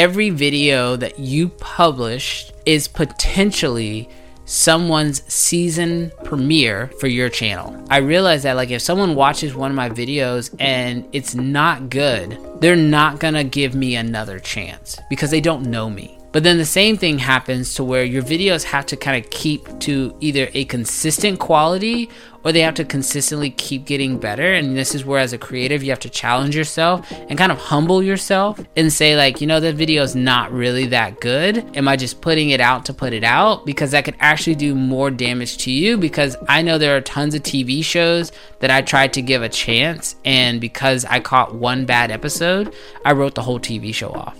every video that you publish is potentially someone's season premiere for your channel. I realize that like if someone watches one of my videos and it's not good, they're not going to give me another chance because they don't know me. But then the same thing happens to where your videos have to kind of keep to either a consistent quality or they have to consistently keep getting better. And this is where, as a creative, you have to challenge yourself and kind of humble yourself and say, like, you know, the video is not really that good. Am I just putting it out to put it out? Because that could actually do more damage to you. Because I know there are tons of TV shows that I tried to give a chance. And because I caught one bad episode, I wrote the whole TV show off.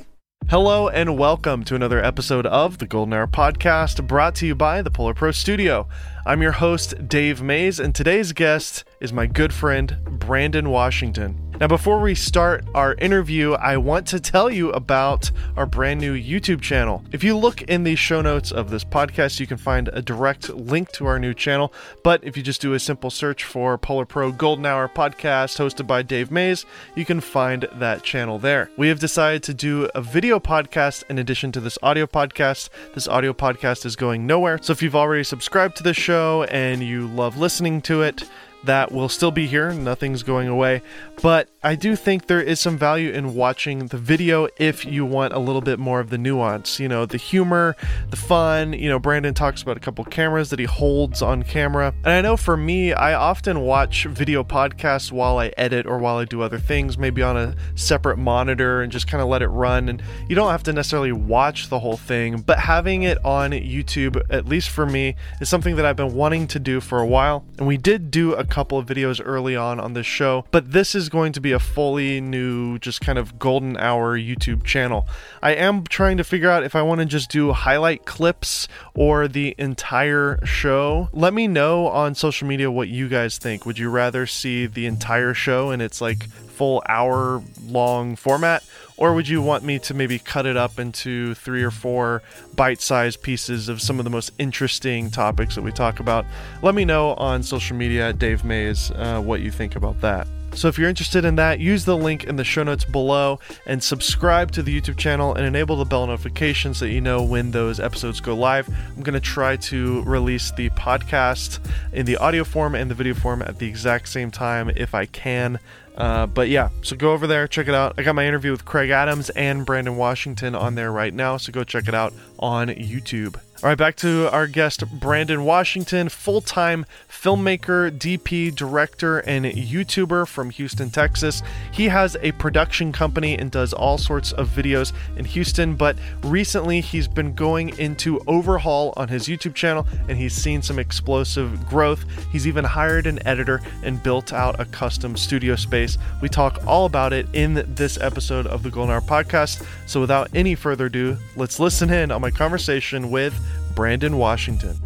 Hello and welcome to another episode of the Golden Hour Podcast brought to you by the Polar Pro Studio. I'm your host, Dave Maze, and today's guest is my good friend, Brandon Washington. Now, before we start our interview, I want to tell you about our brand new YouTube channel. If you look in the show notes of this podcast, you can find a direct link to our new channel. But if you just do a simple search for Polar Pro Golden Hour podcast hosted by Dave Maze, you can find that channel there. We have decided to do a video podcast in addition to this audio podcast. This audio podcast is going nowhere. So if you've already subscribed to the show and you love listening to it, that will still be here. Nothing's going away. But I do think there is some value in watching the video if you want a little bit more of the nuance, you know, the humor, the fun. You know, Brandon talks about a couple cameras that he holds on camera. And I know for me, I often watch video podcasts while I edit or while I do other things, maybe on a separate monitor and just kind of let it run. And you don't have to necessarily watch the whole thing, but having it on YouTube, at least for me, is something that I've been wanting to do for a while. And we did do a couple of videos early on on this show, but this is going to be a fully new, just kind of golden hour YouTube channel. I am trying to figure out if I want to just do highlight clips or the entire show. Let me know on social media what you guys think. Would you rather see the entire show and it's like full hour long format? Or would you want me to maybe cut it up into three or four bite sized pieces of some of the most interesting topics that we talk about? Let me know on social media at Dave Maze uh, what you think about that. So if you're interested in that, use the link in the show notes below and subscribe to the YouTube channel and enable the bell notifications so that you know when those episodes go live. I'm going to try to release the podcast in the audio form and the video form at the exact same time if I can. Uh, but yeah, so go over there, check it out. I got my interview with Craig Adams and Brandon Washington on there right now, so go check it out on YouTube. All right, back to our guest, Brandon Washington, full time filmmaker, DP, director, and YouTuber from Houston, Texas. He has a production company and does all sorts of videos in Houston, but recently he's been going into overhaul on his YouTube channel and he's seen some explosive growth. He's even hired an editor and built out a custom studio space. We talk all about it in this episode of the Golden Hour podcast. So without any further ado, let's listen in on my conversation with Brandon Washington.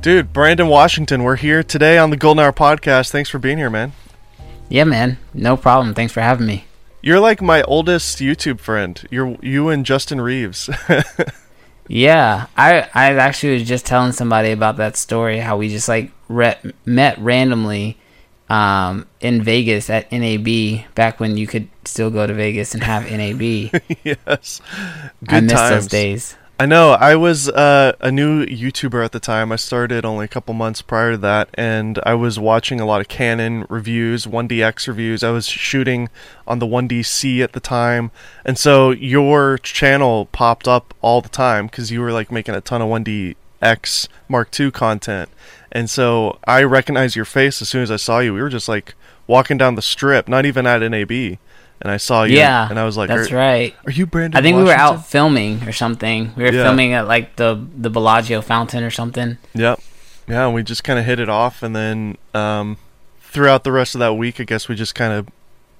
Dude, Brandon Washington, we're here today on the Golden Hour podcast. Thanks for being here, man. Yeah, man. No problem. Thanks for having me. You're like my oldest YouTube friend. You're you and Justin Reeves. yeah, I I actually was just telling somebody about that story how we just like re- met randomly um, in Vegas at NAB back when you could still go to Vegas and have NAB. yes. Good I miss times. those days. I know. I was uh, a new YouTuber at the time. I started only a couple months prior to that, and I was watching a lot of Canon reviews, 1DX reviews. I was shooting on the 1DC at the time, and so your channel popped up all the time because you were like making a ton of 1DX Mark II content, and so I recognized your face as soon as I saw you. We were just like walking down the strip, not even at NAB and I saw you. Yeah, and I was like, "That's are, right." Are you Brandon? I think Washington? we were out filming or something. We were yeah. filming at like the the Bellagio fountain or something. Yep. Yeah, and we just kind of hit it off, and then um, throughout the rest of that week, I guess we just kind of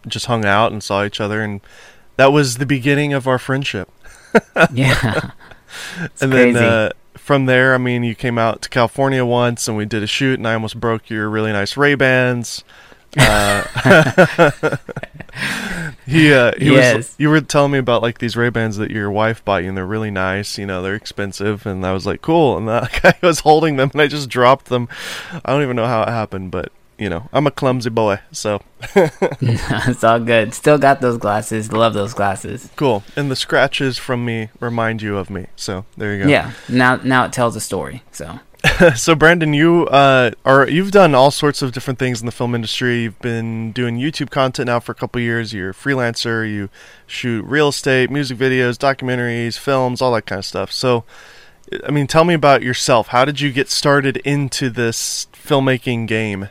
just hung out and saw each other, and that was the beginning of our friendship. yeah. and crazy. then uh, from there, I mean, you came out to California once, and we did a shoot, and I almost broke your really nice Ray Bans. Uh, he uh, he yes. was you were telling me about like these Ray Bans that your wife bought you and they're really nice, you know, they're expensive and I was like, Cool and that guy was holding them and I just dropped them. I don't even know how it happened, but you know, I'm a clumsy boy, so it's all good. Still got those glasses. Love those glasses. cool. And the scratches from me remind you of me. So there you go. Yeah. Now now it tells a story. So so Brandon, you uh, are you've done all sorts of different things in the film industry. You've been doing YouTube content now for a couple years. You're a freelancer. You shoot real estate, music videos, documentaries, films, all that kind of stuff. So, I mean, tell me about yourself. How did you get started into this filmmaking game?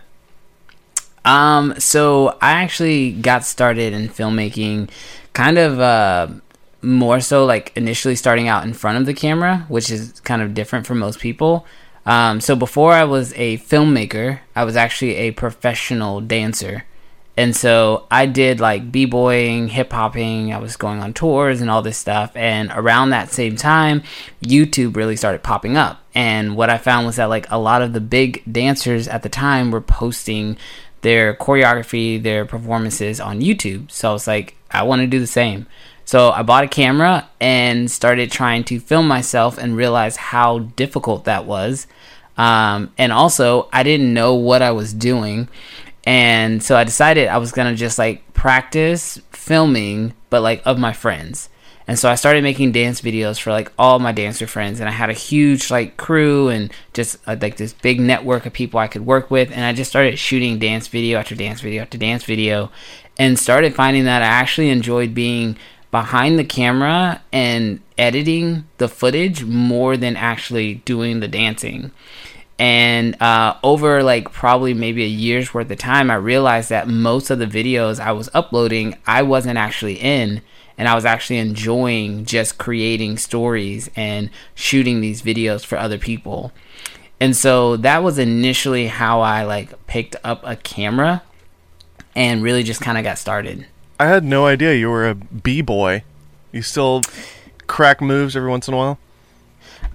Um, so I actually got started in filmmaking kind of uh, more so like initially starting out in front of the camera, which is kind of different for most people. Um, so before I was a filmmaker, I was actually a professional dancer. And so I did like b-boying, hip-hopping, I was going on tours and all this stuff. And around that same time, YouTube really started popping up. And what I found was that like a lot of the big dancers at the time were posting their choreography, their performances on YouTube. So I was like, I want to do the same. So I bought a camera and started trying to film myself and realized how difficult that was. Um, and also, I didn't know what I was doing. And so I decided I was going to just like practice filming, but like of my friends. And so I started making dance videos for like all my dancer friends, and I had a huge like crew and just uh, like this big network of people I could work with. And I just started shooting dance video after dance video after dance video, and started finding that I actually enjoyed being behind the camera and editing the footage more than actually doing the dancing. And uh, over like probably maybe a year's worth of time, I realized that most of the videos I was uploading, I wasn't actually in and I was actually enjoying just creating stories and shooting these videos for other people. And so that was initially how I like picked up a camera and really just kind of got started. I had no idea you were a b boy. You still crack moves every once in a while.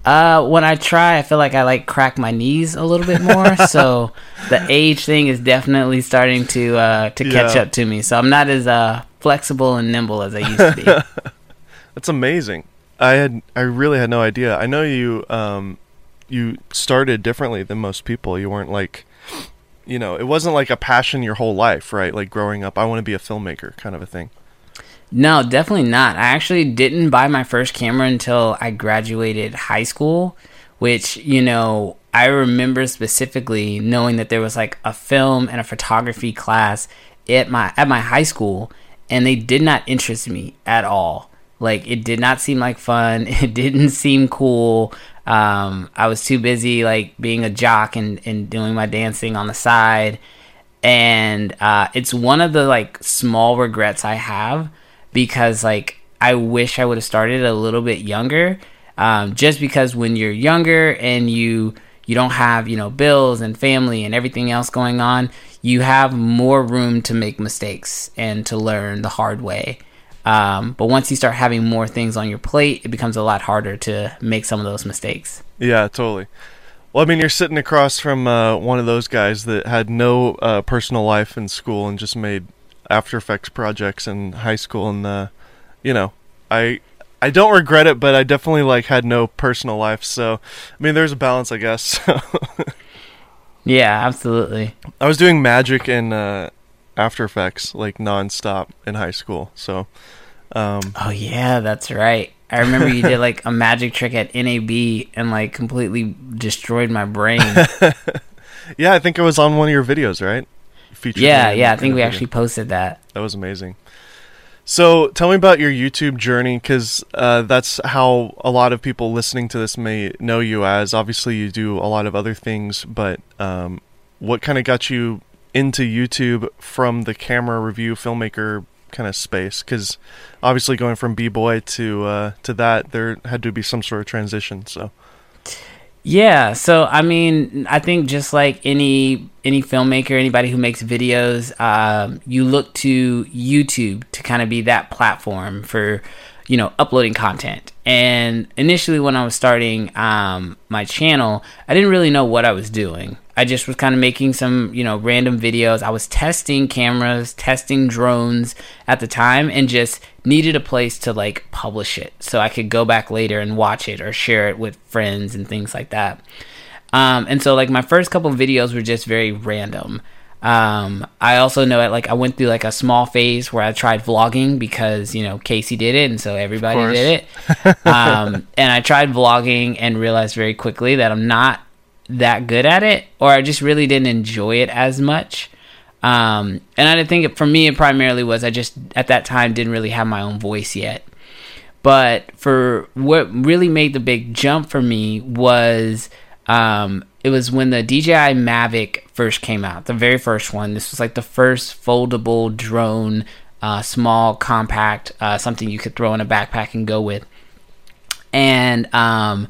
Uh, when I try, I feel like I like crack my knees a little bit more. so the age thing is definitely starting to uh, to catch Yeah. up to me. So I'm not as uh, flexible and nimble as I used to be. That's amazing. I had I really had no idea. I know you um you started differently than most people. You weren't like you know, it wasn't like a passion your whole life, right? Like growing up, I want to be a filmmaker kind of a thing. No, definitely not. I actually didn't buy my first camera until I graduated high school, which, you know, I remember specifically knowing that there was like a film and a photography class at my at my high school and they did not interest me at all. Like it did not seem like fun. It didn't seem cool. Um, I was too busy like being a jock and, and doing my dancing on the side and uh, it's one of the like small regrets I have because like I wish I would have started a little bit younger. Um, just because when you're younger and you you don't have you know bills and family and everything else going on, you have more room to make mistakes and to learn the hard way. Um, but once you start having more things on your plate, it becomes a lot harder to make some of those mistakes. Yeah, totally. Well, I mean, you're sitting across from uh, one of those guys that had no uh, personal life in school and just made After Effects projects in high school, and uh, you know, I I don't regret it, but I definitely like had no personal life. So, I mean, there's a balance, I guess. Yeah, absolutely. I was doing Magic and uh, After Effects like nonstop in high school, so um, Oh yeah, that's right. I remember you did like a magic trick at NAB and like completely destroyed my brain. yeah, I think it was on one of your videos, right? Featured yeah, yeah, I think we video. actually posted that. That was amazing. So, tell me about your YouTube journey, because uh, that's how a lot of people listening to this may know you as. Obviously, you do a lot of other things, but um, what kind of got you into YouTube from the camera review filmmaker kind of space? Because obviously, going from b boy to uh, to that, there had to be some sort of transition. So, Yeah, so I mean, I think just like any any filmmaker, anybody who makes videos, um, you look to YouTube to kind of be that platform for you know uploading content. And initially, when I was starting um, my channel, I didn't really know what I was doing. I just was kind of making some you know random videos. I was testing cameras, testing drones at the time, and just needed a place to like publish it so I could go back later and watch it or share it with friends and things like that. Um, and so like my first couple of videos were just very random. Um, I also know it like I went through like a small phase where I tried vlogging because you know Casey did it, and so everybody did it. um, and I tried vlogging and realized very quickly that I'm not that good at it, or I just really didn't enjoy it as much. Um, and I think it, for me, it primarily was I just at that time didn't really have my own voice yet. But for what really made the big jump for me was um, it was when the DJI Mavic first came out, the very first one. This was like the first foldable drone, uh, small, compact, uh, something you could throw in a backpack and go with. And um,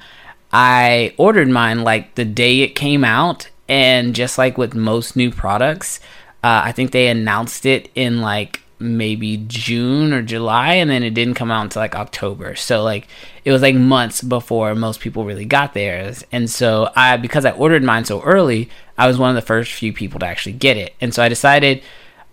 I ordered mine like the day it came out, and just like with most new products, uh, I think they announced it in like maybe June or July, and then it didn't come out until like October. So like it was like months before most people really got theirs. And so I because I ordered mine so early, I was one of the first few people to actually get it. And so I decided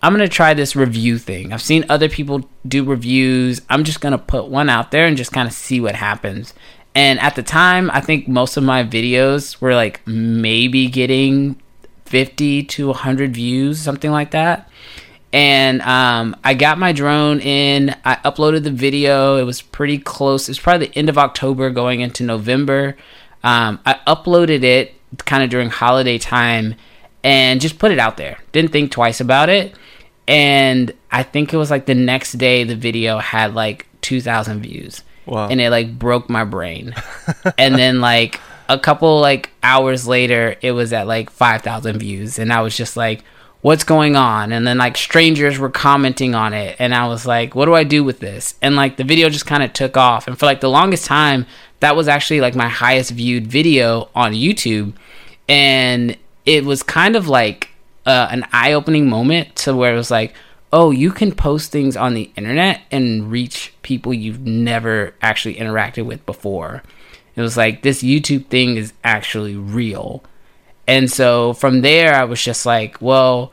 I'm gonna try this review thing. I've seen other people do reviews. I'm just gonna put one out there and just kind of see what happens. And at the time, I think most of my videos were like maybe getting 50 to 100 views, something like that and um, I got my drone in. I uploaded the video. It was pretty close. It was probably the end of October, going into November. Um, I uploaded it kind of during holiday time and just put it out there. Didn't think twice about it. And I think it was like the next day the video had like 2,000 views. Wow. And it like broke my brain. and then like a couple like hours later, it was at like 5,000 views. And I was just like, what's going on and then like strangers were commenting on it and i was like what do i do with this and like the video just kind of took off and for like the longest time that was actually like my highest viewed video on youtube and it was kind of like uh, an eye-opening moment to where it was like oh you can post things on the internet and reach people you've never actually interacted with before it was like this youtube thing is actually real and so from there, I was just like, well,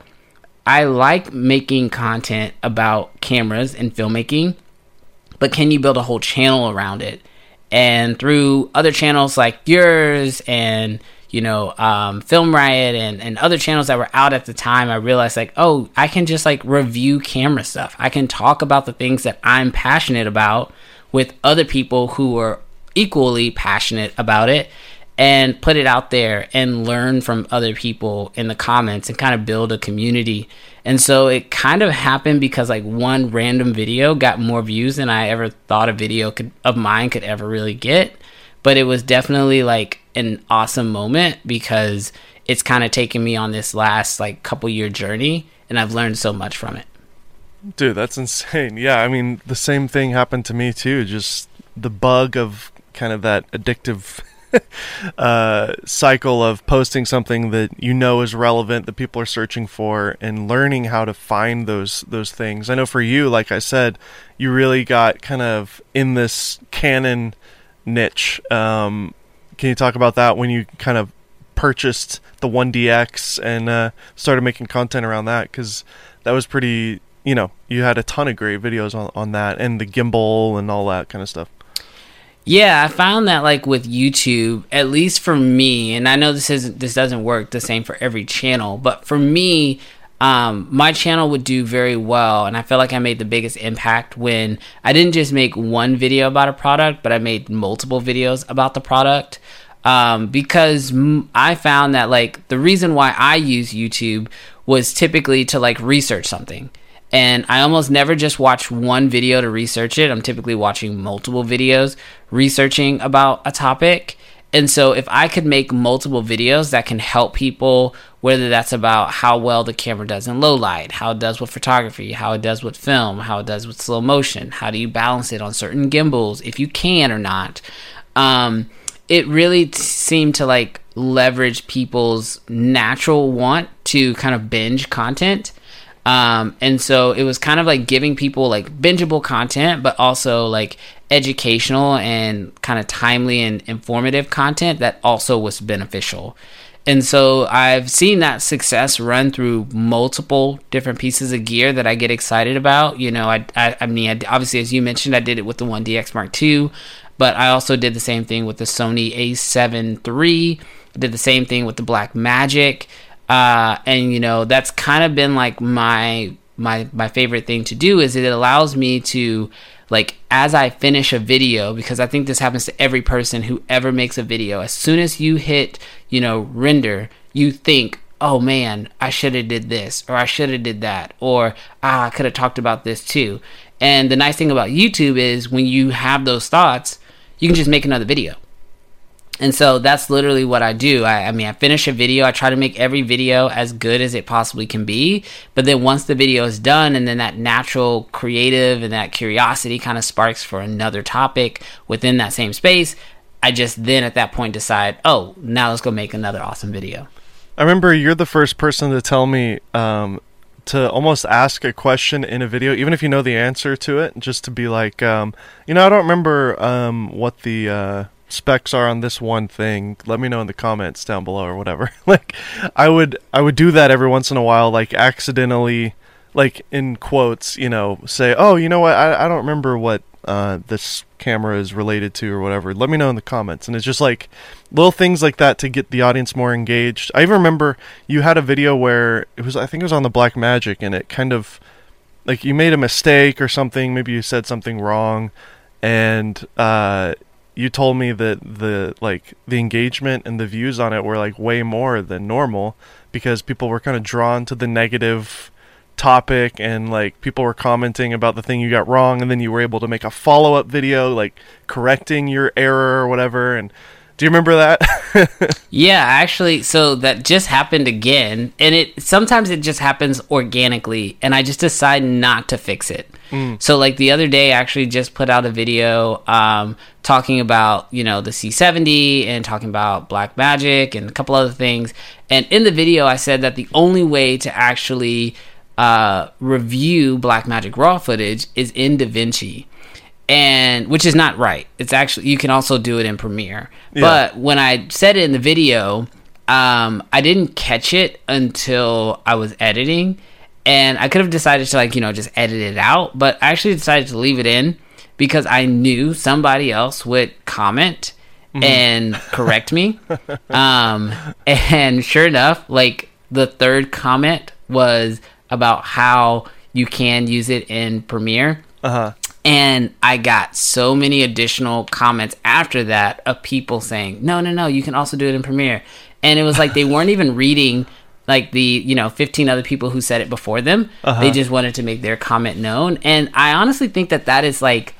I like making content about cameras and filmmaking, but can you build a whole channel around it? And through other channels like yours and you know, um, Film Riot and, and other channels that were out at the time, I realized like, oh, I can just like review camera stuff. I can talk about the things that I'm passionate about with other people who are equally passionate about it and put it out there and learn from other people in the comments and kind of build a community. And so it kind of happened because like one random video got more views than I ever thought a video could of mine could ever really get. But it was definitely like an awesome moment because it's kind of taken me on this last like couple year journey and I've learned so much from it. Dude, that's insane. Yeah, I mean, the same thing happened to me too. Just the bug of kind of that addictive uh, cycle of posting something that you know is relevant that people are searching for and learning how to find those those things. I know for you, like I said, you really got kind of in this canon niche. Um, can you talk about that when you kind of purchased the 1DX and uh, started making content around that? Because that was pretty. You know, you had a ton of great videos on, on that and the gimbal and all that kind of stuff. Yeah, I found that like with YouTube, at least for me, and I know this isn't this doesn't work the same for every channel, but for me, um, my channel would do very well, and I feel like I made the biggest impact when I didn't just make one video about a product, but I made multiple videos about the product. Um, because I found that like the reason why I use YouTube was typically to like research something and I almost never just watch one video to research it. I'm typically watching multiple videos researching about a topic. And so if I could make multiple videos that can help people, whether that's about how well the camera does in low light, how it does with photography, how it does with film, how it does with slow motion, how do you balance it on certain gimbals, if you can or not. Um, it really t- seemed to like leverage people's natural want to kind of binge content um, and so it was kind of like giving people like bingeable content, but also like educational and kind of timely and informative content that also was beneficial. And so I've seen that success run through multiple different pieces of gear that I get excited about. You know, I, I, I mean, I, obviously, as you mentioned, I did it with the 1DX Mark II, but I also did the same thing with the Sony A7 III. I did the same thing with the Blackmagic. uh, and you know that's kind of been like my my my favorite thing to do is it allows me to like as I finish a video because I think this happens to every person who ever makes a video as soon as you hit you know render you think oh man I should have did this or I should have did that or ah I could have talked about this too. And the nice thing about YouTube is when you have those thoughts you can just make another video and so that's literally what I do. I, I, mean, I finish a video. I try to make every video as good as it possibly can be. But then once the video is done, and then that natural creative and that curiosity kind of sparks for another topic within that same space, I just then at that point decide, oh, now let's go make another awesome video. I remember you're the first person to tell me um, to almost ask a question in a video, even if you know the answer to it, just to be like, um, you know, I don't remember um, what the. Uh, specs are on this one thing let me know in the comments down below or whatever. Like i would i would do that every once in a while like accidentally like in quotes you know say oh you know what? I, I don't remember what uh, this camera is related to or whatever. Let me know in the comments. And it's just like little things like that to get the audience more engaged. I even remember you had a video where it was i think it was on the black magic and it kind of like you made a mistake or something maybe you said something wrong and uh, you told me that the like the engagement and the views on it were like way more than normal because people were kind of drawn to the negative topic and like people were commenting about the thing you got wrong and then you were able to make a follow-up video like correcting your error or whatever and do you remember that? yeah, actually, so that just happened again, and it sometimes it just happens organically, and I just decide not to fix it. Mm. So, like the other day, I actually just put out a video um, talking about you know the C70 and talking about Black Magic and a couple other things. And in the video, I said that the only way to actually uh, review Black Magic raw footage is in DaVinci and which is not right. It's actually you can also do it in Premiere. Yeah. But when I said it in the video, um, I didn't catch it until I was editing, and I could have decided to like you know just edit it out, but I actually decided to leave it in because I knew somebody else would comment mm-hmm. and correct me. um, and sure enough, like the third comment was about how you can use it in Premiere. Uh-huh. And I got so many additional comments after that of people saying, no, no, no, you can also do it in Premiere. And it was like they weren't even reading like the, you know, 15 other people who said it before them. Uh-huh. They just wanted to make their comment known. And I honestly think that that is like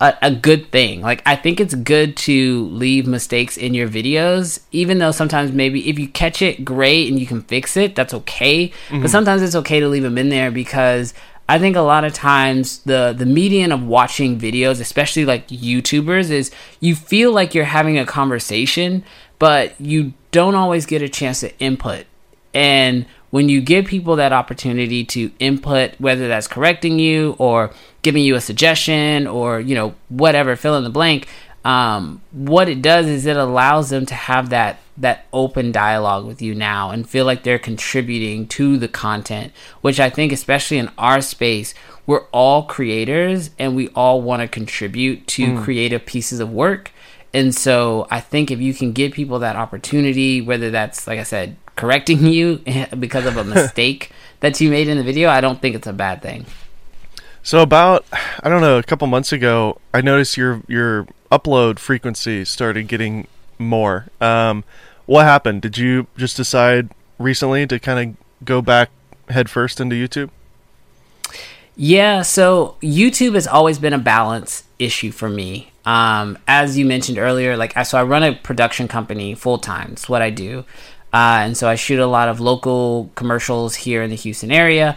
a, a, good thing. Like, I think it's good to leave mistakes in your videos, even though sometimes maybe if you catch it, great, and you can fix it, that's okay. Mm-hmm. But sometimes it's okay to leave them in there because I think a lot of times the the median of watching videos, especially like YouTubers, is you feel like you're having a conversation, but you don't always get a chance to input. And when you give people that opportunity to input, whether that's correcting you or giving you a suggestion or you know whatever, fill in the blank, um, what it does is it allows them to have that that open dialogue with you now and feel like they're contributing to the content which i think especially in our space we're all creators and we all want to contribute to mm. creative pieces of work and so i think if you can give people that opportunity whether that's like i said correcting you because of a mistake that you made in the video i don't think it's a bad thing so about I don't know a couple months ago, I noticed your your upload frequency started getting more. Um, what happened? Did you just decide recently to kind of go back headfirst into YouTube? Yeah, so YouTube has always been a balance issue for me. Um, as you mentioned earlier, like so I run a production company full time. It's what I do, uh, and so I shoot a lot of local commercials here in the Houston area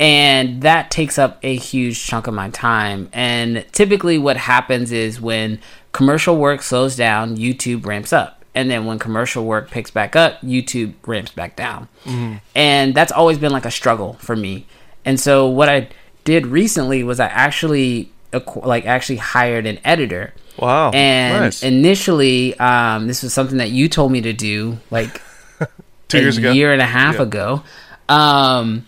and that takes up a huge chunk of my time. And typically, what happens is when commercial work slows down, YouTube ramps up. And then when commercial work picks back up, YouTube ramps back down. Mm-hmm. And that's always been like a struggle for me. And so, what I did recently was I actually like actually hired an editor. Wow! And nice. initially, um, this was something that you told me to do like two years ago, A year and a half yeah. ago. Um,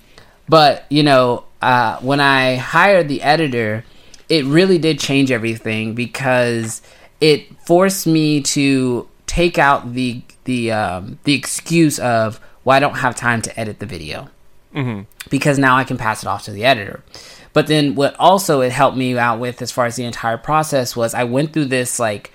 but you know, uh, when I hired the editor, it really did change everything because it forced me to take out the the um, the excuse of well, I don't have time to edit the video Mm-hmm. because now I can pass it off to the editor. But then what also it helped me out with as far as the entire process was I went through this like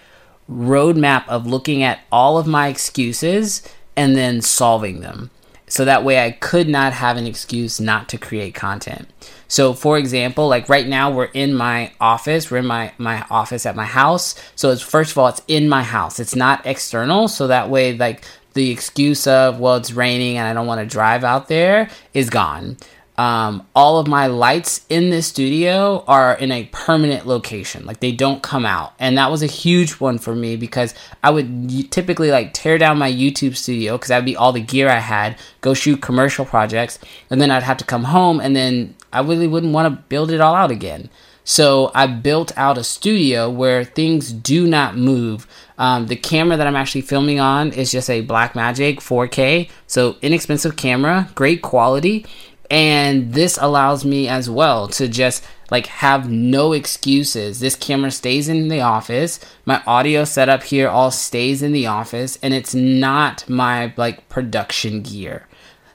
roadmap of looking at all of my excuses and then solving them. So that way I could not have an excuse not to create content. So for example, like right now we're in my office, we're in my, my office at my house. So it's first of all, it's in my house. It's not external. So that way like the excuse of, well, it's raining and I don't want to drive out there is gone um, all of my lights in this studio are in a permanent location. Like they don't come out. And that was a huge one for me because i would typically like tear down my youtube studio because that would be all the gear i had go shoot commercial projects and then i'd have to come home and then i really wouldn't want to build it all out again. So I built out a studio where things do not move. Um, the camera that I'm actually filming on is just a Blackmagic 4K, so inexpensive camera, great quality, and this allows me as well to just like have no excuses. This camera stays in the office. My audio setup here all stays in the office, and it's not my like production gear.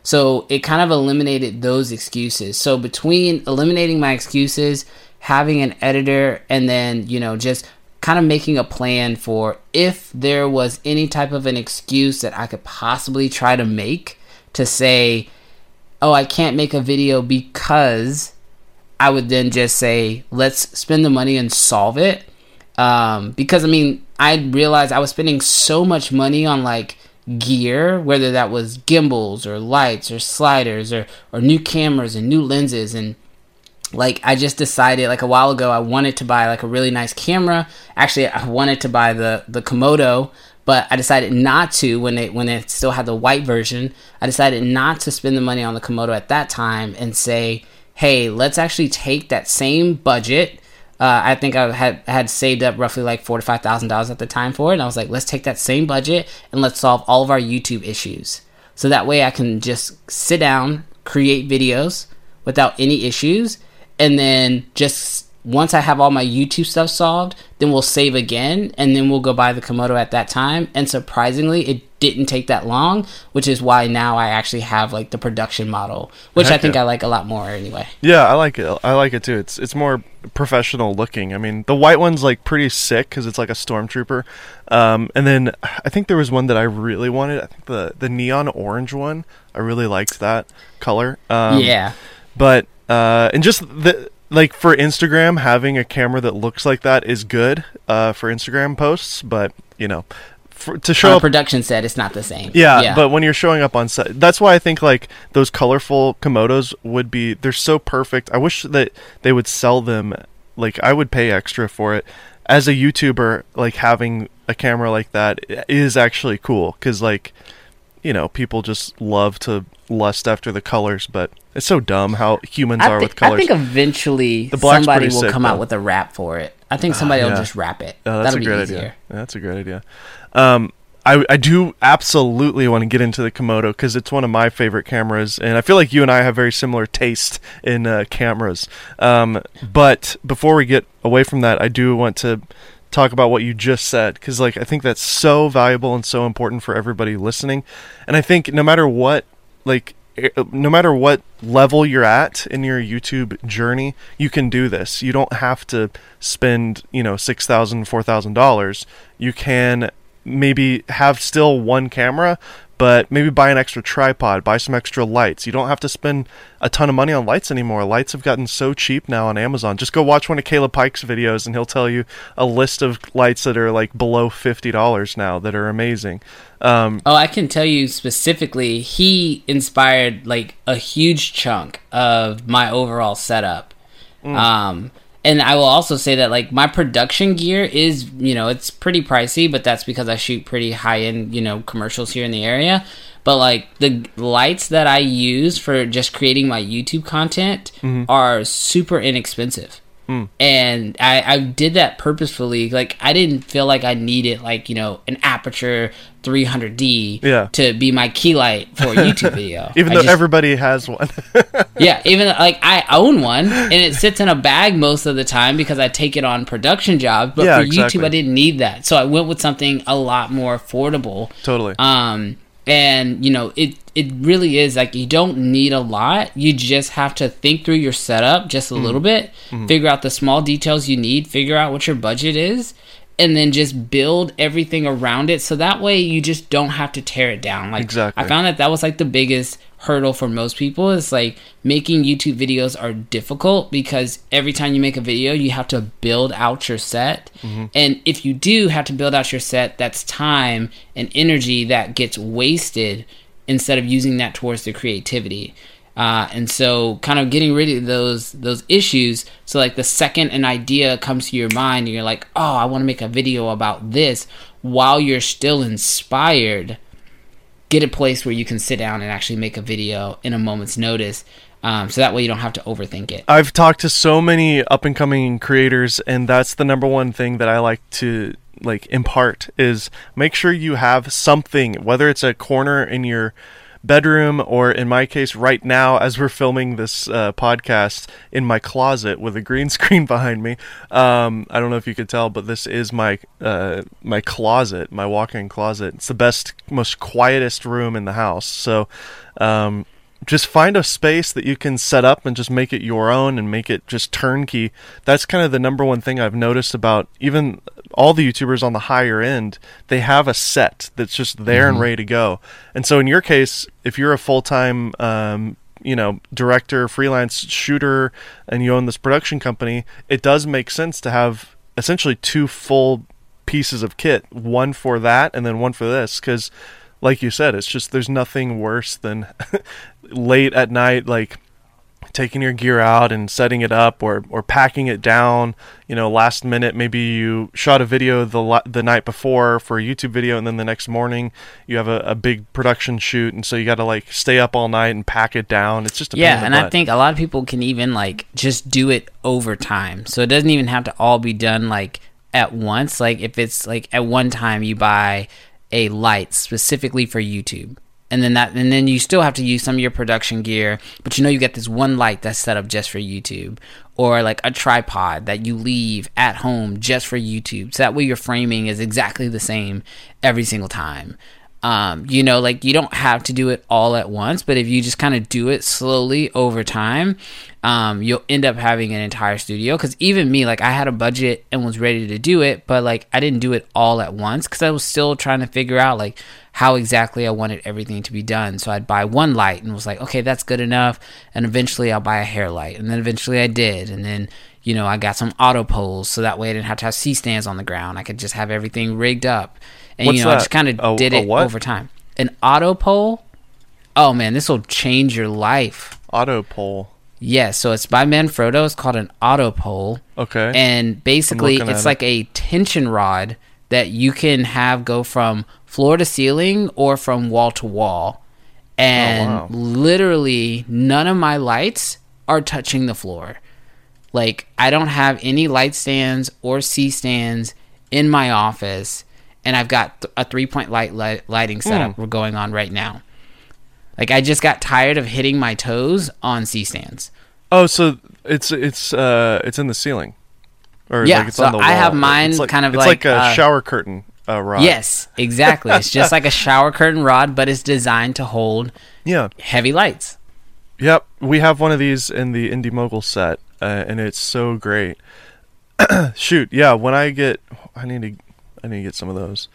So it kind of eliminated those excuses. So between eliminating my excuses, having an editor, and then, you know, just kind of making a plan for if there was any type of an excuse that I could possibly try to make to say, oh, I can't make a video because I would then just say, let's spend the money and solve it. Um, because I mean, I realized I was spending so much money on like gear, whether that was gimbals or lights or sliders or, or new cameras and new lenses. And like, I just decided like a while ago, I wanted to buy like a really nice camera. Actually, I wanted to buy the, the Komodo, but I decided not to when it when it still had the white version. I decided not to spend the money on the Komodo at that time and say, hey, let's actually take that same budget. Uh, I think I had had saved up roughly like four to five thousand dollars at the time for it, and I was like, let's take that same budget and let's solve all of our YouTube issues. So that way, I can just sit down, create videos without any issues, and then just once I have all my YouTube stuff solved, then we'll save again, and then we'll go buy the Komodo at that time. And surprisingly, it didn't take that long, which is why now I actually have like the production model, which I think yeah. I like a lot more anyway. Yeah, I like it. I like it too. It's it's more professional looking. I mean, the white one's like pretty sick because it's like a stormtrooper. Um, and then I think there was one that I really wanted. I think the the neon orange one. I really liked that color. Um, yeah. But uh, and just the like for Instagram, having a camera that looks like that is good uh, for Instagram posts. But you know, for, to show On a up production set, it's not the same. yeah, but when you're showing up on set, that's why I think like those colorful komodos would be they're so perfect. I wish that they would sell them like I would pay extra for it. As a YouTuber, like having a camera like that is actually cool cuz like you know, people just love to lust after the colors, but it's so dumb how humans I, are with colors. I think eventually somebody will sick, come though. out with a wrap for it. I think somebody will yeah. just wrap it. Oh, that's That'll a great easier. idea. That's a great idea. Um, I, I do absolutely want to get into the Komodo because it's one of my favorite cameras, and I feel like you and I have very similar taste in uh, cameras. Um, but before we get away from that, I do want to talk about what you just said because, like, I think that's so valuable and so important for everybody listening. And I think no matter what, like, eh, no matter what level you're at in your YouTube journey, you can do this. You don't have to spend, you know, six thousand, four thousand dollars. You can maybe have still one camera, but maybe buy an extra tripod, buy some extra lights. You don't have to spend a ton of money on lights anymore. Lights have gotten so cheap now on Amazon. Just go watch one of Caleb Pike's videos and he'll tell you a list of lights that are like below $50 now that are amazing. Um, Oh, I can tell you specifically, he inspired like a huge chunk of my overall setup. Mm. Um, and I will also say that like my production gear is, you know, it's pretty pricey, but that's because I shoot pretty high end, you know, commercials here in the area. But like the lights that I use for just creating my YouTube content Mm-hmm. are super inexpensive. Mm. And I, I did that purposefully. Like I didn't feel like I needed like, you know, an Aputure 300D Yeah. to be my key light for a YouTube video. even I though just- everybody has one. yeah, even like I own one and it sits in a bag most of the time because I take it on production jobs. But Yeah, for exactly. YouTube, I didn't need that, so I went with something a lot more affordable. totally. Um, and you know, it it really is like you don't need a lot. You just have to think through your setup just a mm. little bit, mm-hmm. figure out the small details you need, figure out what your budget is, and then just build everything around it. So that way you just don't have to tear it down. Like Exactly. I found that that was like the biggest hurdle for most people is like making YouTube videos are difficult because every time you make a video you have to build out your set mm-hmm. and if you do have to build out your set that's time and energy that gets wasted instead of using that towards their creativity. Uh, and so kind of getting rid of those those issues so like the second an idea comes to your mind and you're like oh i want to make a video about this while you're still inspired get a place where you can sit down and actually make a video in a moment's notice um, so that way you don't have to overthink it. I've talked to so many up and coming creators, and that's the number one thing that I like to like impart is make sure you have something, whether it's a corner in your bedroom or in my case right now as we're filming this uh, podcast in my closet with a green screen behind me. Um, i don't know if you could tell but this is my uh, my closet my walk-in closet. It's the best most quietest room in the house. So um, just find a space that you can set up and just make it your own and make it just turnkey. That's kind of the number one thing I've noticed about even all the YouTubers on the higher end. They have a set that's just there and ready to go. And so in your case, if you're a full time, um, you know, director, freelance shooter, and you own this production company, it does make sense to have essentially two full pieces of kit, one for that and then one for this, because like you said, it's just there's nothing worse than late at night, like taking your gear out and setting it up or or packing it down. You know, last minute, maybe you shot a video the the night before for a YouTube video, and then the next morning you have a, a big production shoot, and so you got to like stay up all night and pack it down. It's just a yeah and i think a lot of people can even like just do it over time so it doesn't even have to all be done like at once like if it's like at one time you buy a light specifically for youtube. And then that and then you still have to use some of your production gear but you know you get this one light that's set up just for youtube or like a tripod that you leave at home just for youtube. So that way your framing is exactly the same every single time um, you know, like you don't have to do it all at once, but if you just kind of do it slowly over time, um, you'll end up having an entire studio. Because even me, like I had a budget and was ready to do it, but like I didn't do it all at once because I was still trying to figure out like how exactly I wanted everything to be done. So I'd buy one light and was like, okay, that's good enough. And eventually I'll buy a hair light, and then eventually I did, and then you know I got some auto poles so that way I didn't have to have C stands on the ground. I could just have everything rigged up. And What's you know, I that? just kind of did a it what? over time. An auto pole. Oh man, this will change your life. auto pole. Yeah, so it's by Manfrotto. It's called an auto pole, Okay. and basically looking it's it. like a tension rod that you can have go from floor to ceiling or from wall to wall. And Oh, wow. literally, none of my lights are touching the floor. Like I don't have any light stands or C stands in my office, and I've got th- a three point light, light lighting setup we're going on right now. Like I just got tired of hitting my toes on C stands. oh, so it's it's uh it's in the ceiling. Or Yeah, like it's so on the wall. I have mine like, kind of it's like, like, a uh, shower curtain uh, rod. Yes, exactly. it's just like a shower curtain rod, but it's designed to hold Yeah. heavy lights. Yep, we have one of these in the Indie Mogul set, uh, and it's so great. Shoot, yeah. When I get, I need to, I need to get some of those.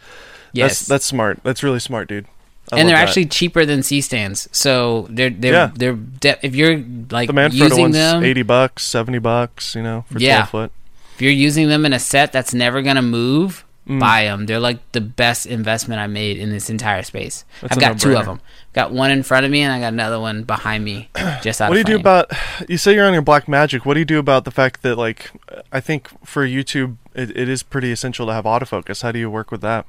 Yes, That's that's smart. That's really smart, dude. I and they're that. actually cheaper than C stands. So they're they're Yeah. they're de- if you're like the Manfrotto using one's them, eighty bucks, seventy bucks. You know, for Yeah. twelve foot. if you're using them in a set that's never gonna move, Mm. buy them. They're like the best investment I made in this entire space. That's I've got two no-brainer. of them. Got one in front of me, and I got another one behind me, just out What do you do about? You say you're on your Black Magic. What do you do about the fact that, like, I think for YouTube, it, it is pretty essential to have autofocus. How do you work with that?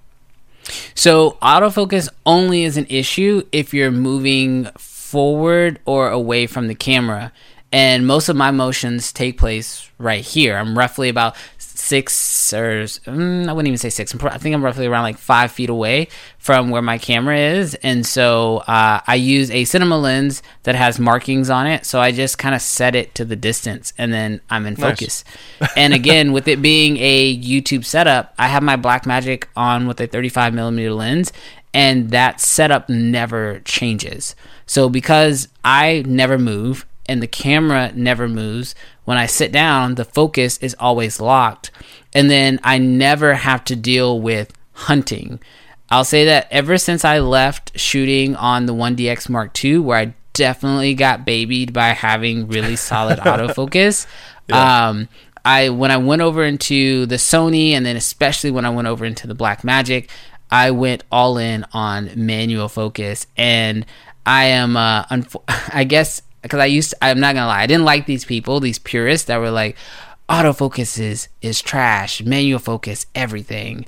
So autofocus only is an issue if you're moving forward or away from the camera. And most of my motions take place right here. I'm roughly about six or mm, I wouldn't even say six. I think I'm roughly around like five feet away from where my camera is, and so uh, I use a cinema lens that has markings on it. So I just kind of set it to the distance, and then I'm in Nice. focus. and again, with it being a YouTube setup, I have my Blackmagic on with a 35 millimeter lens, and that setup never changes. So because I never move and the camera never moves, when I sit down, the focus is always locked. And then I never have to deal with hunting. I'll say that ever since I left shooting on the 1DX Mark II, where I definitely got babied by having really solid autofocus. Yeah. Um, I when I went over into the Sony, and then especially when I went over into the Black Magic, I went all in on manual focus, and I am, uh, I guess, because I used, to, I'm not gonna lie, I didn't like these people, these purists that were like, autofocus is is trash, manual focus, everything.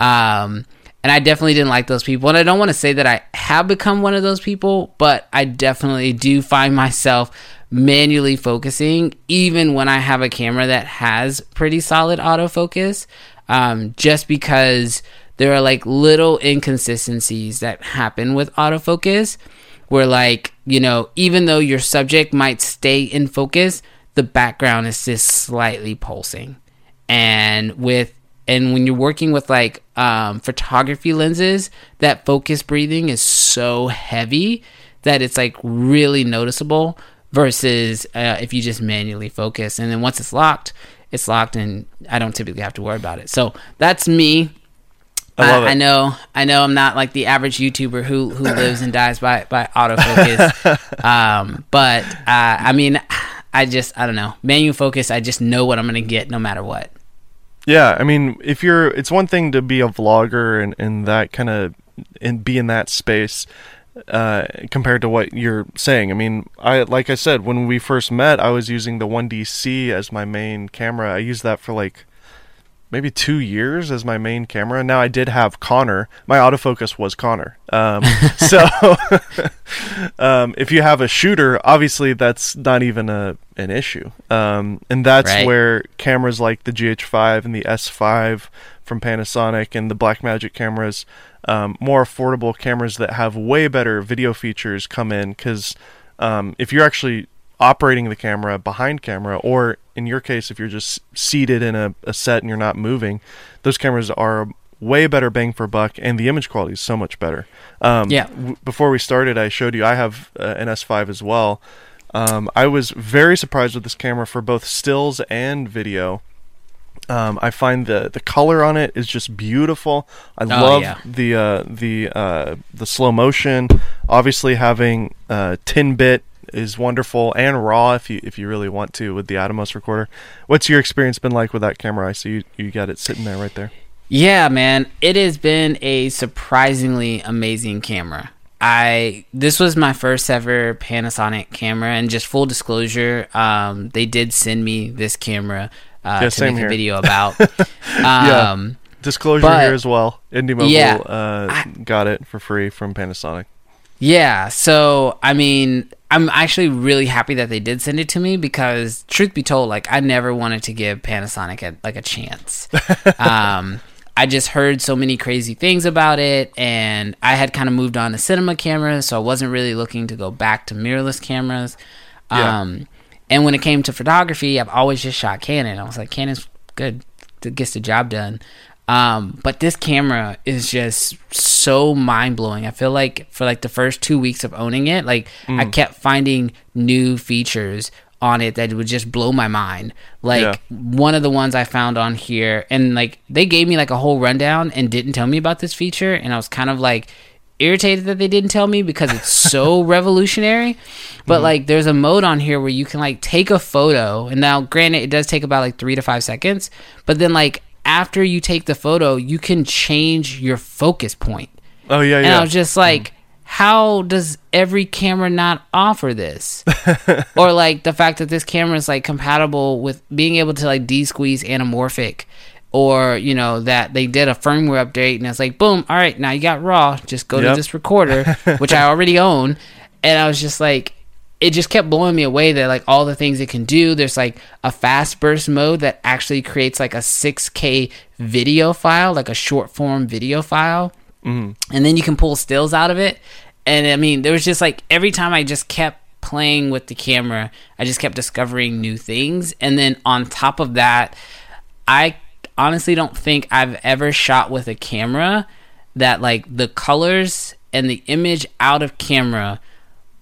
Um, and I definitely didn't like those people. And I don't want to say that I have become one of those people, but I definitely do find myself manually focusing, even when I have a camera that has pretty solid autofocus, um, just because there are like little inconsistencies that happen with autofocus where, like, you know, even though your subject might stay in focus, the background is just slightly pulsing. And with and when you're working with like um, photography lenses, that focus breathing is so heavy that it's like really noticeable. Versus uh, if you just manually focus, and then once it's locked, it's locked, and I don't typically have to worry about it. So that's me. I, I, I, know, I know, I'm not like the average YouTuber who who lives and dies by by autofocus. um, but uh, I mean, I just I don't know. Manual focus, I just know what I'm gonna get no matter what. Yeah, I mean, if you're, it's one thing to be a vlogger and, and that kind of, and be in that space, uh, compared to what you're saying. I mean, I like I said when we first met, I was using the 1DC as my main camera. I used that for like maybe two years as my main camera. Now I did have Connor. My autofocus was Connor. Um, so um, if you have a shooter, obviously that's not even a an issue. Um, and that's right. where cameras like the GH5 and the S5 from Panasonic and the Blackmagic cameras, um, more affordable cameras that have way better video features come in because um, if you're actually operating the camera behind camera, or in your case, if you're just seated in a, a set and you're not moving, those cameras are way better bang for buck, and the image quality is so much better. Um, yeah. W- before we started, I showed you I have uh, an S5 as well. Um, I was very surprised with this camera for both stills and video. Um, I find the the color on it is just beautiful. I oh, love yeah. the uh, the uh, the slow motion. Obviously, having uh, 10 bit is wonderful and raw if you if you really want to with the Atomos recorder. What's your experience been like with that camera? I see you, you got it sitting there right there. Yeah, man, it has been a surprisingly amazing camera. I this was my first ever Panasonic camera, and just full disclosure, um, they did send me this camera uh, yeah, to make here. a video about. um, yeah. Disclosure but, here as well. Indie Mogul yeah, uh, I, got it for free from Panasonic. Yeah, so I mean, I'm actually really happy that they did send it to me because, truth be told, like I never wanted to give Panasonic a, like a chance. um, I just heard so many crazy things about it, and I had kind of moved on to cinema cameras, so I wasn't really looking to go back to mirrorless cameras. Yeah. Um, and when it came to photography, I've always just shot Canon. I was like, Canon's good, it gets the job done. Um, but this camera is just so mind blowing. I feel like for like the first two weeks of owning it, like mm. I kept finding new features on it that would just blow my mind. Like yeah. one of the ones I found on here, and like they gave me like a whole rundown and didn't tell me about this feature, and I was kind of like irritated that they didn't tell me because it's so revolutionary. But mm-hmm. like there's a mode on here where you can like take a photo, and now granted it does take about like three to five seconds, but then like after you take the photo, you can change your focus point. Oh yeah, and yeah. I was just like, mm how does every camera not offer this? or like the fact that this camera is like compatible with being able to like de-squeeze anamorphic or you know that they did a firmware update and it's like boom all right now you got raw just go yep. to this recorder which i already own and i was just like it just kept blowing me away that like all the things it can do there's like a fast burst mode that actually creates like a 6k video file like a short form video file Mm-hmm. And then you can pull stills out of it. And I mean, there was just like every time I just kept playing with the camera, I just kept discovering new things. And then on top of that, I honestly don't think I've ever shot with a camera that like the colors and the image out of camera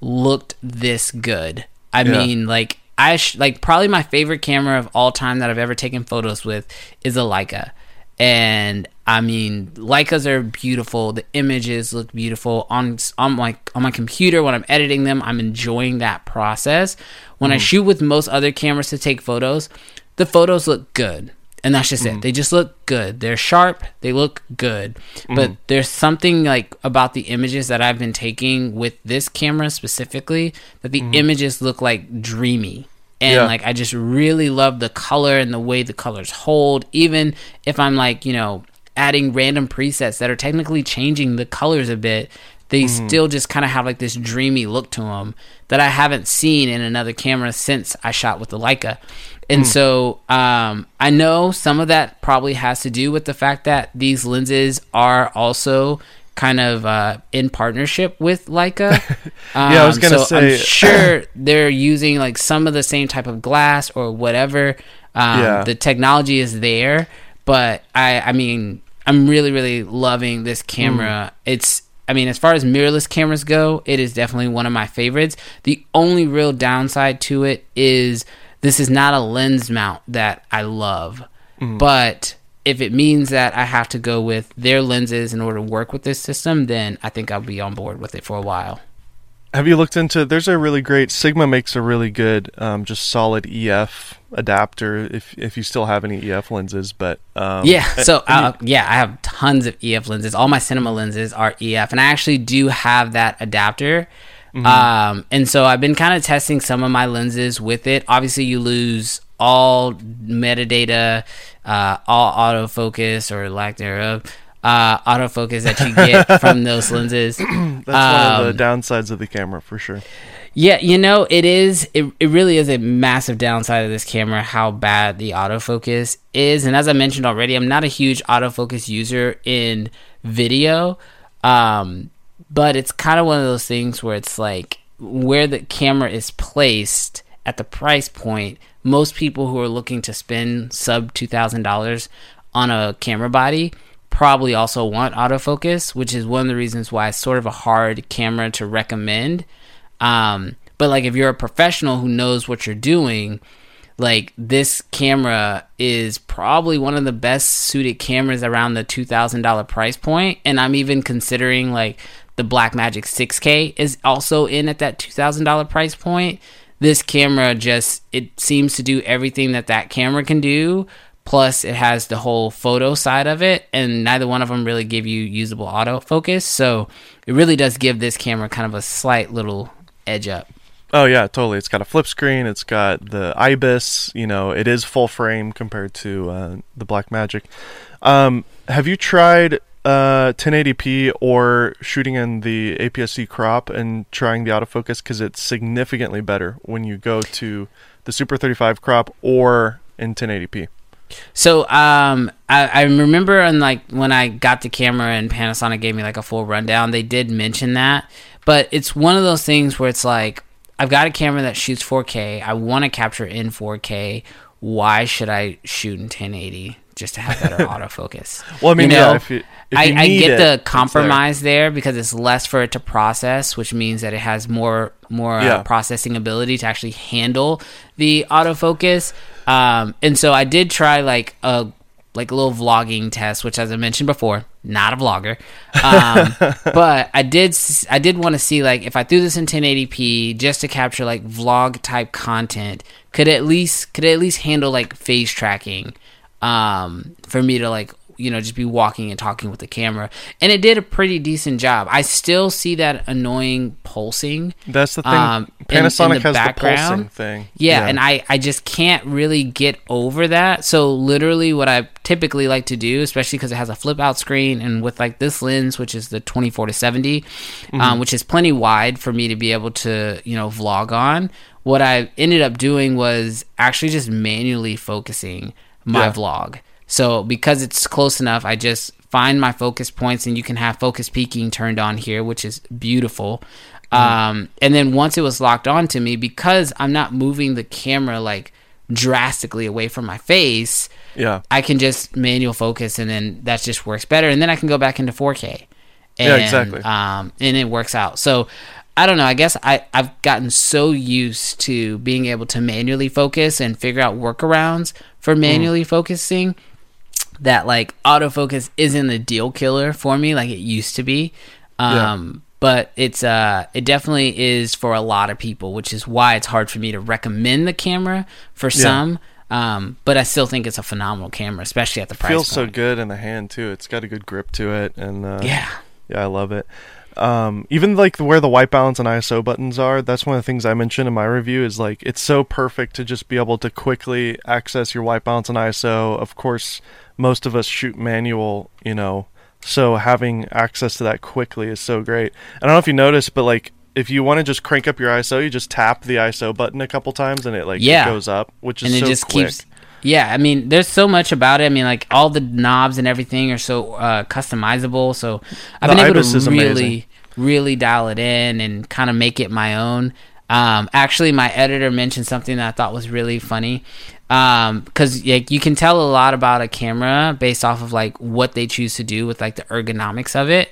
looked this good. I Yeah. mean, like I sh- like probably my favorite camera of all time that I've ever taken photos with is a Leica. And I mean, Leicas are beautiful. The images look beautiful on on my on my computer when I'm editing them. I'm enjoying that process. When I mm. shoot with most other cameras to take photos, the photos look good. And that's just it. Mm-hmm. They just look good. They're sharp. They look good. But mm-hmm. there's something like about the images that I've been taking with this camera specifically that the mm-hmm. images look like dreamy and Yeah. like I just really love the color and the way the colors hold. Even if I'm like you know adding random presets that are technically changing the colors a bit, they still just kind of have like this dreamy look to them that I haven't seen in another camera since I shot with the Leica. And so um, I know some of that probably has to do with the fact that these lenses are also kind of uh, in partnership with Leica. Yeah, I was Um, gonna so say- I'm sure they're using like some of the same type of glass or whatever. Um, Yeah. The technology is there, but I, I mean, I'm really, really loving this camera. It's, I mean, as far as mirrorless cameras go, it is definitely one of my favorites. The only real downside to it is this is not a lens mount that I love, but if it means that I have to go with their lenses in order to work with this system, then I think I'll be on board with it for a while. Have you looked into? There's a really great Sigma makes a really good, um, just solid EF adapter. If if you still have any EF lenses, but um, Yeah, so uh, yeah, I have tons of EF lenses. All my cinema lenses are EF, and I actually do have that adapter. Mm-hmm. Um, and so I've been kind of testing some of my lenses with it. Obviously, you lose all metadata, uh, all autofocus or lack thereof, uh, autofocus that you get from those lenses. that's one of um, the downsides of the camera for sure. Yeah, you know, it is it, it really is a massive downside of this camera how bad the autofocus is. And as I mentioned already, I'm not a huge autofocus user in video. Um, but it's kind of one of those things where it's like where the camera is placed at the price point, most people who are looking to spend sub $2,000 on a camera body probably also want autofocus, which is one of the reasons why it's sort of a hard camera to recommend. Um, but like if you're a professional who knows what you're doing, like this camera is probably one of the best suited cameras around the $2000 price point and i'm even considering like the blackmagic 6k is also in at that $2000 price point this camera just it seems to do everything that that camera can do plus it has the whole photo side of it and neither one of them really give you usable autofocus so it really does give this camera kind of a slight little edge up Oh yeah, totally. It's got a flip screen. It's got the IBIS. You know, it is full frame compared to uh, the Blackmagic. Um, have you tried uh, 1080p or shooting in the APS-C crop and trying the autofocus? Because it's significantly better when you go to the Super 35 crop or in 1080p. So um, I, I remember on like when I got the camera and Panasonic gave me like a full rundown, they did mention that. But it's one of those things where it's like I've got a camera that shoots 4K. I want to capture in 4K. Why should I shoot in 1080 just to have better autofocus? Well, I mean, You know, yeah, if you, if I, I get it, the it's there. compromise there. because it's less for it to process, which means that it has more more Yeah. uh, processing ability to actually handle the autofocus. Um, and so I did try like a like a little vlogging test, which as I mentioned before, not a vlogger. Um, but I did I did want to see like if I threw this in 1080p just to capture like vlog type content, could it at least could it at least handle like face tracking um, for me to like you know just be walking and talking with the camera and it did a pretty decent job i still see that annoying pulsing That's the thing. um, in- in Panasonic the has the pulsing background. thing. yeah, and I, I just can't really get over that. So literally, what I typically like to do, especially because it has a flip out screen, and with like this lens, which is the 24 to 70, Mm-hmm. um, which is plenty wide for me to be able to you know vlog on. What I ended up doing was actually just manually focusing my Yeah. vlog. So because it's close enough, I just find my focus points, and you can have focus peaking turned on here, which is beautiful. Um, and then once it was locked onto me, because I'm not moving the camera like drastically away from my face, Yeah. I can just manual focus and then that just works better. And then I can go back into 4K. And, Yeah, exactly. Um, and it works out. So I don't know. I guess I, I've gotten so used to being able to manually focus and figure out workarounds for Mm. manually focusing that like autofocus isn't a deal killer for me like it used to be. Um, but it's uh it definitely is for a lot of people, which is why it's hard for me to recommend the camera for some. Um, but I still think it's a phenomenal camera, especially at the price. Feels so good in the hand too. It's got a good grip to it, and uh, Yeah. yeah, I love it. Um, even like where the white balance and ISO buttons are, that's one of the things I mentioned in my review. Is like it's so perfect to just be able to quickly access your white balance and ISO. Of course, most of us shoot manual, you know, so having access to that quickly is so great. I don't know if you noticed, but like if you want to just crank up your ISO, you just tap the ISO button a couple times and it like Yeah. goes up, which is and it so just quick. keeps yeah i mean there's so much about it i mean like all the knobs and everything are so uh, customizable so i've The been able to really amazing. Really dial it in and kind of make it my own. Um, actually my editor mentioned something that i thought was really funny. Because like you can tell a lot about a camera based off of like what they choose to do with like the ergonomics of it.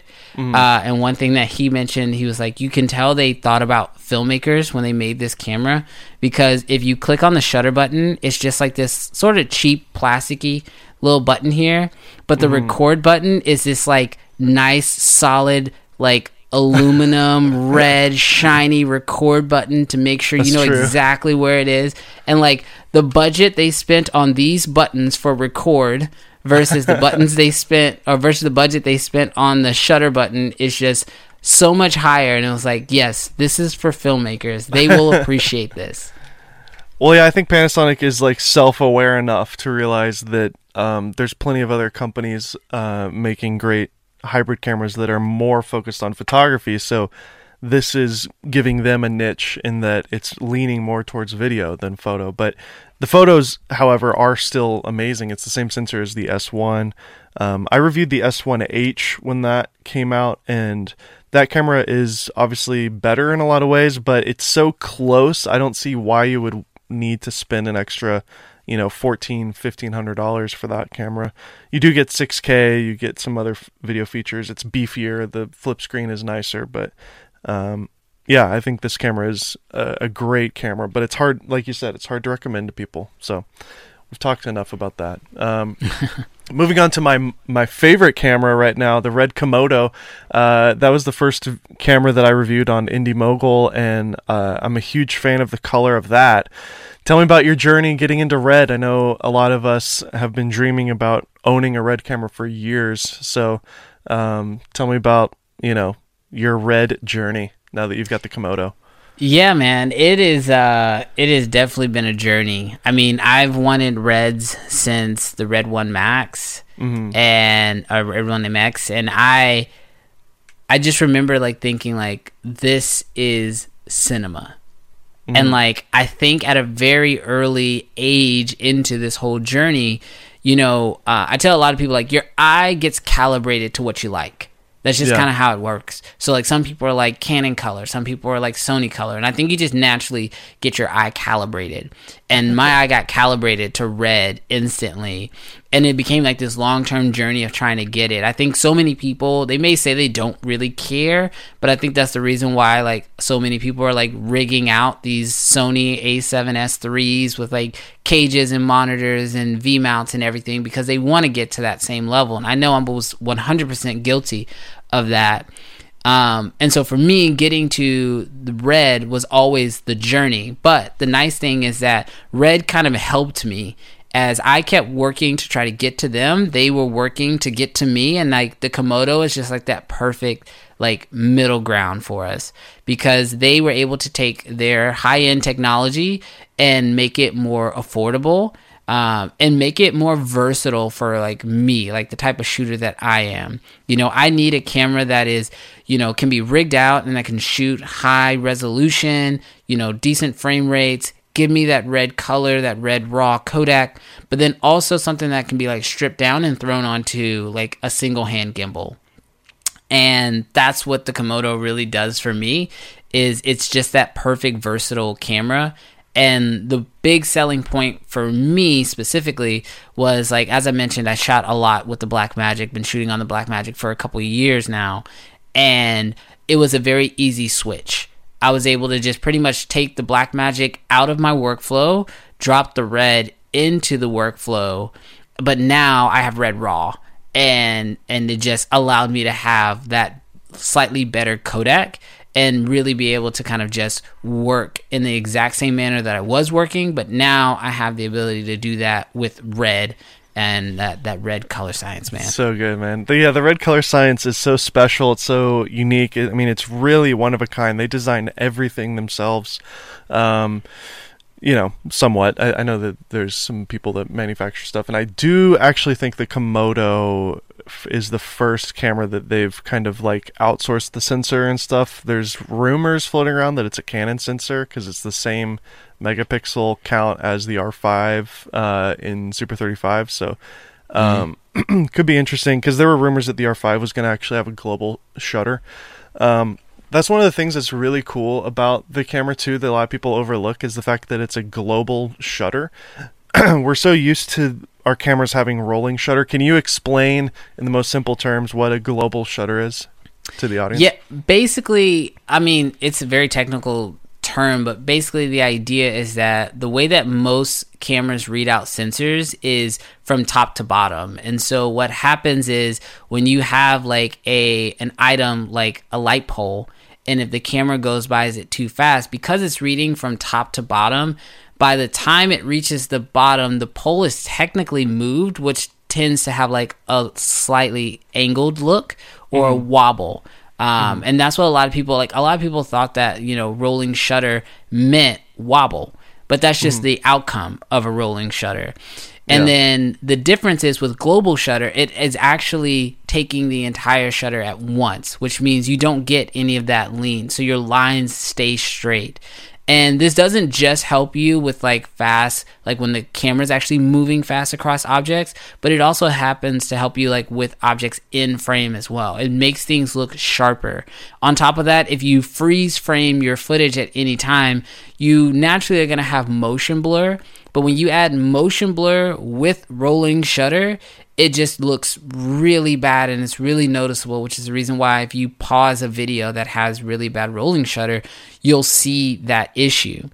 Uh, and one thing that he mentioned he was like you can tell they thought about filmmakers when they made this camera because if you click on the shutter button it's just like this sort of cheap plasticky little button here but the record button is this like nice solid like aluminum red shiny record button to make sure you know true. exactly where it is. And like the budget they spent on these buttons for record versus the buttons they spent or versus the budget they spent on the shutter button is just so much higher. And it was like yes this is for filmmakers. They will appreciate this. Well, yeah, I think Panasonic is like self-aware enough to realize that um, there's plenty of other companies uh, making great hybrid cameras that are more focused on photography. So this is giving them a niche in that it's leaning more towards video than photo. But the photos, however, are still amazing. It's the same sensor as the S1. Um, I reviewed the S1H when that came out, and that camera is obviously better in a lot of ways, but it's so close. I don't see why you would need to spend an extra, you know, fourteen, fifteen hundred dollars for that camera. You do get 6K, you get some other f- video features. It's beefier. The flip screen is nicer, but um, yeah, I think this camera is a, a great camera. But it's hard, like you said, it's hard to recommend to people. So we've talked enough about that. Um, moving on to my my favorite camera right now, the Red Komodo. Uh, that was the first camera that I reviewed on Indie Mogul, and uh, I'm a huge fan of the color of that. Tell me about your journey getting into red. I know a lot of us have been dreaming about owning a red camera for years. So um, tell me about you know your red journey now that you've got the Komodo. Yeah, man, it is. Uh, it has definitely been a journey. I mean, I've wanted Reds since the Red One Max and uh, Red One MX, and I, I just remember like thinking like this is cinema, and like I think at a very early age into this whole journey, you know, uh, I tell a lot of people like your eye gets calibrated to what you like. That's just Yeah. kind of how it works. So like some people are like Canon color, some people are like Sony color, and I think you just naturally get your eye calibrated. And my eye got calibrated to red instantly, and it became like this long-term journey of trying to get it. I think so many people, they may say they don't really care, but I think that's the reason why like so many people are like rigging out these Sony A7S3s with like cages and monitors and V mounts and everything because they want to get to that same level. And I know I was 100% guilty of that. Um, and so for me, getting to the red was always the journey. But the nice thing is that red kind of helped me as I kept working to try to get to them. They were working to get to me, and like the Komodo is just like that perfect like middle ground for us because they were able to take their high end technology and make it more affordable um, and make it more versatile for like me, like the type of shooter that I am. You know, I need a camera that is, you know, can be rigged out and that can shoot high resolution, you know, decent frame rates. Give me that red color, that red raw codec, but then also something that can be like stripped down and thrown onto like a single hand gimbal and that's what the komodo really does for me is it's just that perfect versatile camera And the big selling point for me specifically was like, as I mentioned, I shot a lot with the Black Magic, been shooting on the Black Magic for a couple years now. And it was a very easy switch. I was able to just pretty much take the Black Magic out of my workflow, drop the red into the workflow, but now I have red raw and and it just allowed me to have that slightly better codec and really be able to kind of just work in the exact same manner that I was working, but now I have the ability to do that with red and that that red color science, man. So good, man. The, yeah, the red color science is so special. It's so unique. I mean, it's really one of a kind. They designed everything themselves. Um, you know, somewhat. I, I, know that there's some people that manufacture stuff, and I do actually think the Komodo is the first camera that they've kind of like outsourced the sensor and stuff. There's rumors floating around that it's a Canon sensor because it's the same megapixel count as the R5 uh, in Super 35. So. Um, mm-hmm. could be interesting because there were rumors that the R5 was going to actually have a global shutter. Um, that's one of the things that's really cool about the camera too that a lot of people overlook is the fact that it's a global shutter. We're so used to our cameras having rolling shutter. Can you explain in the most simple terms what a global shutter is to the audience? Yeah, basically, I mean, it's a very technical term, but basically the idea is that the way that most cameras read out sensors is from top to bottom. And so what happens is when you have like a an item like a light pole and if the camera goes by is it too fast because it's reading from top to bottom by the time it reaches the bottom the pole is technically moved which tends to have like a slightly angled look or mm-hmm. a wobble um, mm-hmm. and that's what a lot of people like a lot of people thought that you know rolling shutter meant wobble but that's just mm-hmm. the outcome of a rolling shutter and yeah. then the difference is with global shutter, it is actually taking the entire shutter at once, which means you don't get any of that lean. So your lines stay straight. And this doesn't just help you with like fast, like when the camera's actually moving fast across objects, but it also happens to help you like with objects in frame as well. It makes things look sharper. On top of that, if you freeze frame your footage at any time, you naturally are going to have motion blur. But when you add motion blur with rolling shutter, it just looks really bad and it's really noticeable, which is the reason why if you pause a video that has really bad rolling shutter, you'll see that issue.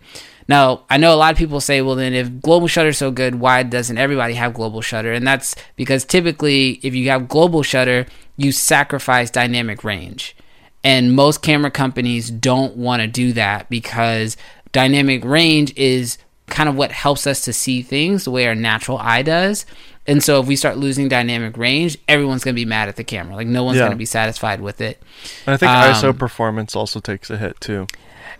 Now, I know a lot of people say, well, then if global shutter is so good, why doesn't everybody have global shutter? And that's because typically, if you have global shutter, you sacrifice dynamic range. And most camera companies don't want to do that because dynamic range is kind of what helps us to see things the way our natural eye does. And so if we start losing dynamic range, everyone's going to be mad at the camera. Like no one's yeah. going to be satisfied with it. And I think um, ISO performance also takes a hit too.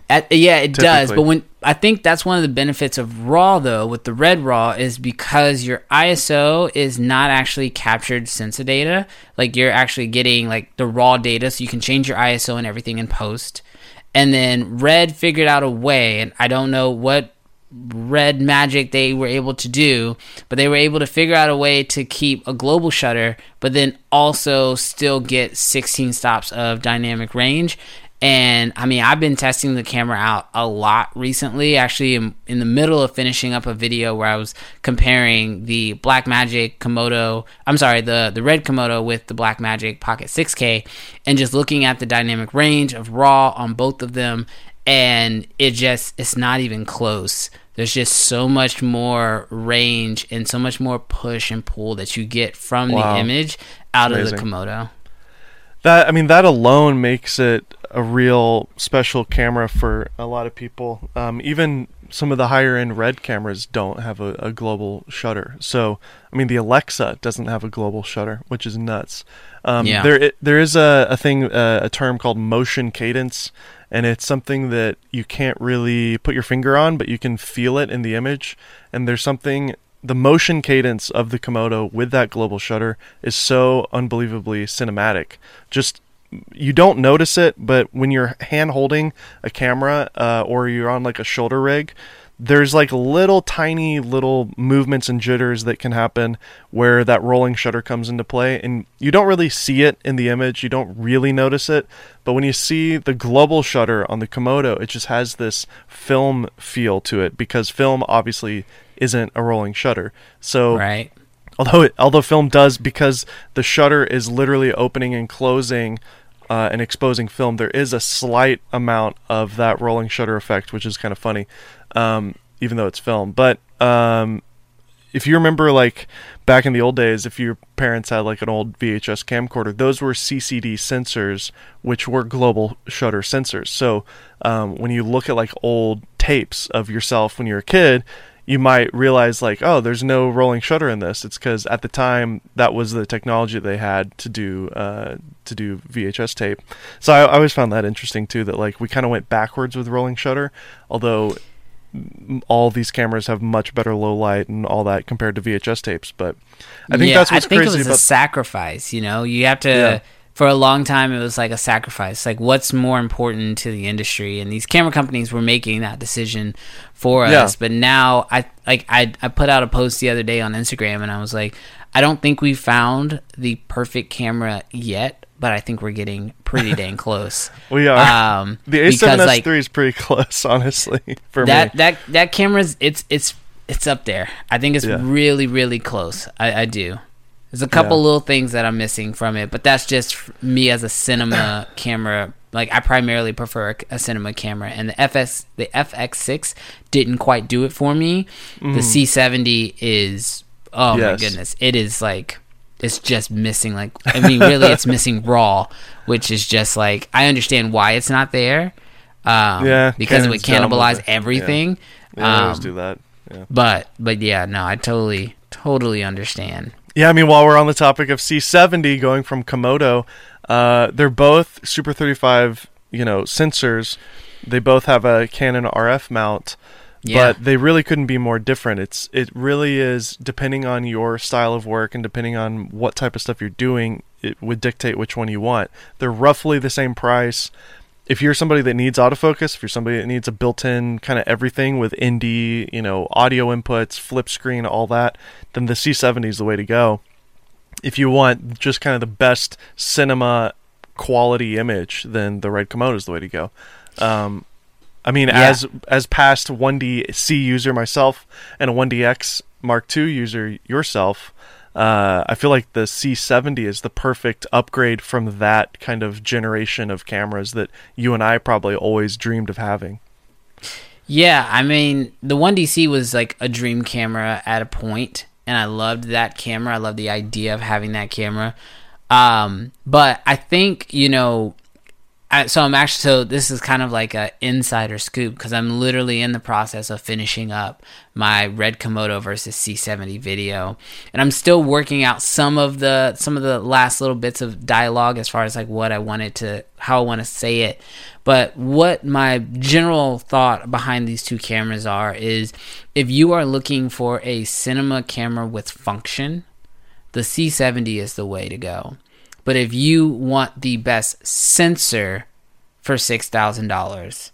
At, yeah, it Typically. does. But when I think that's one of the benefits of RAW though with the red RAW is because your ISO is not actually captured sensor data. Like you're actually getting like the raw data, so you can change your ISO and everything in post. And then Red figured out a way, and I don't know what red magic they were able to do, but they were able to figure out a way to keep a global shutter, but then also still get 16 stops of dynamic range. And I mean, I've been testing the camera out a lot recently. Actually, in, in the middle of finishing up a video where I was comparing the Blackmagic Komodo, I'm sorry, the, the red Komodo with the Blackmagic Pocket 6K, and just looking at the dynamic range of RAW on both of them. And it just, it's not even close there's just so much more range and so much more push and pull that you get from wow. the image out Amazing. of the Komodo. That I mean, that alone makes it a real special camera for a lot of people. Um, even some of the higher end red cameras don't have a, a, global shutter. So, I mean, the Alexa doesn't have a global shutter, which is nuts. Um, yeah. There, it, there is a, a thing, uh, a term called motion cadence, and it's something that you can't really put your finger on, but you can feel it in the image. And there's something the motion cadence of the Komodo with that global shutter is so unbelievably cinematic. Just you don't notice it, but when you're hand holding a camera uh, or you're on like a shoulder rig, there's like little tiny little movements and jitters that can happen where that rolling shutter comes into play and you don't really see it in the image you don't really notice it but when you see the global shutter on the komodo it just has this film feel to it because film obviously isn't a rolling shutter. So right. although it, although film does because the shutter is literally opening and closing uh, and exposing film, there is a slight amount of that rolling shutter effect, which is kind of funny, um, even though it's film. But um, if you remember, like back in the old days, if your parents had like an old VHS camcorder, those were CCD sensors, which were global shutter sensors. So um, when you look at like old tapes of yourself when you were a kid, you might realize like oh there's no rolling shutter in this it's because at the time that was the technology they had to do uh, to do vhs tape so I, I always found that interesting too that like we kind of went backwards with rolling shutter although all these cameras have much better low light and all that compared to vhs tapes but i think yeah, that's what's I think crazy it was about a sacrifice. You know, you have to. Yeah. For a long time, it was like a sacrifice. Like, what's more important to the industry? And these camera companies were making that decision for Yeah. us. But now, I like I I put out a post the other day on Instagram, and I was like, I don't think we found the perfect camera yet, but I think we're getting pretty dang close. we are Um, the because, a7s like, III is pretty close honestly for that me that that camera's it's it's it's up there. I think it's Yeah. really really close. I, I do. There's a couple Yeah. little things that I'm missing from it, but that's just me as a cinema camera. Like I primarily prefer a, a cinema camera, and the FS the FX6 didn't quite do it for me. The C70 is oh my Mm. Goodness, it is like it's just missing like I mean really it's missing raw, which is just like I understand why it's not there. Um, Yeah, because it would Canon's dumb with cannibalize it. Yeah. everything. yeah, they always Um, do that yeah but but yeah, no, I totally totally understand. Yeah, I mean, while we're on the topic of C70 going from Komodo, uh, they're both Super 35, you know, sensors. They both have a Canon RF mount, Yeah. but they really couldn't be more different. It's it really is depending on your style of work and depending on what type of stuff you're doing, it would dictate which one you want. They're roughly the same price. If you're somebody that needs autofocus, if you're somebody that needs a built-in kind of everything with ND, you know, audio inputs, flip screen, all that, then the C70 is the way to go. If you want just kind of the best cinema quality image, then the Red Komodo is the way to go. Um, I mean, Yeah. as as past 1DC user myself and a 1DX Mark II user yourself, uh, I feel like the C70 is the perfect upgrade from that kind of generation of cameras that you and I probably always dreamed of having. Yeah, I mean, the 1DC was like a dream camera at a point, and I loved that camera. I loved the idea of having that camera. Um, but I think, you know, I, so I'm actually, so this is kind of like a insider scoop because I'm literally in the process of finishing up my Red Komodo versus C70 video, and I'm still working out some of the some of the last little bits of dialogue as far as like what I wanted to, how I want to say it. But what my general thought behind these two cameras are is if you are looking for a cinema camera with function, the C70 is the way to go. But if you want the best sensor for $6,000,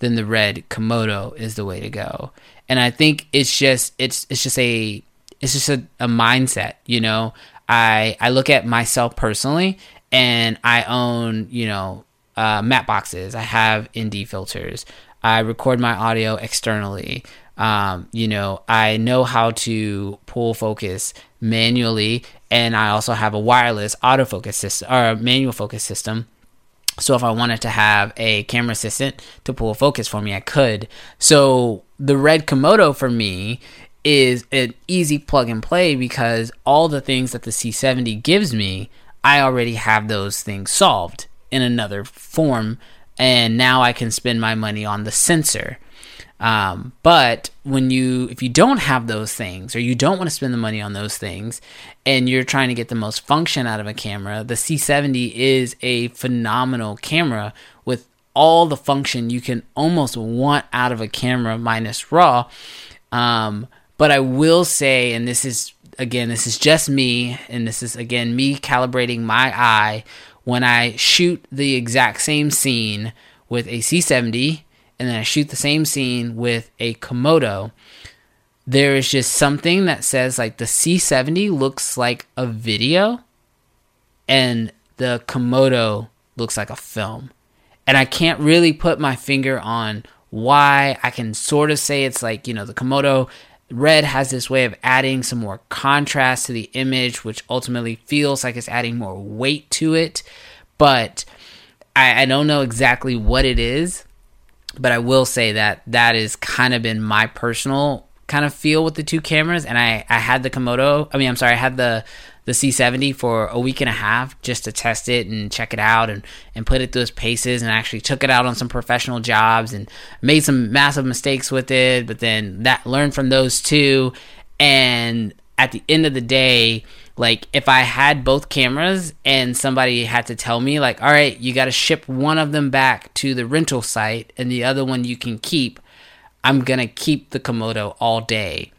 then the red Komodo is the way to go. And I think it's just it's it's just a it's just a, a mindset, you know. I I look at myself personally and I own, you know, uh, matte boxes. I have ND filters. I record my audio externally. Um, you know, I know how to pull focus manually, and I also have a wireless autofocus system or manual focus system. So if I wanted to have a camera assistant to pull focus for me, I could. So the Red Komodo for me is an easy plug and play because all the things that the C70 gives me, I already have those things solved in another form, and now I can spend my money on the sensor. Um, but when you, if you don't have those things, or you don't want to spend the money on those things, and you're trying to get the most function out of a camera, the C70 is a phenomenal camera with all the function you can almost want out of a camera minus RAW. Um, but I will say, and this is again, this is just me, and this is again me calibrating my eye when I shoot the exact same scene with a C70 and then I shoot the same scene with a Komodo, there is just something that says like the C70 looks like a video and the Komodo looks like a film. And I can't really put my finger on why. I can sort of say it's like, you know, the Komodo Red has this way of adding some more contrast to the image, which ultimately feels like it's adding more weight to it. But I, I don't know exactly what it is. But I will say that that has kind of been my personal kind of feel with the two cameras. And I, I had the Komodo, I mean, I'm sorry, I had the the C70 for a week and a half just to test it and check it out and, and put it through its paces and actually took it out on some professional jobs and made some massive mistakes with it, but then that learned from those two. And at the end of the day, like if I had both cameras and somebody had to tell me like, all right, you got to ship one of them back to the rental site and the other one you can keep, I'm to keep the Komodo all day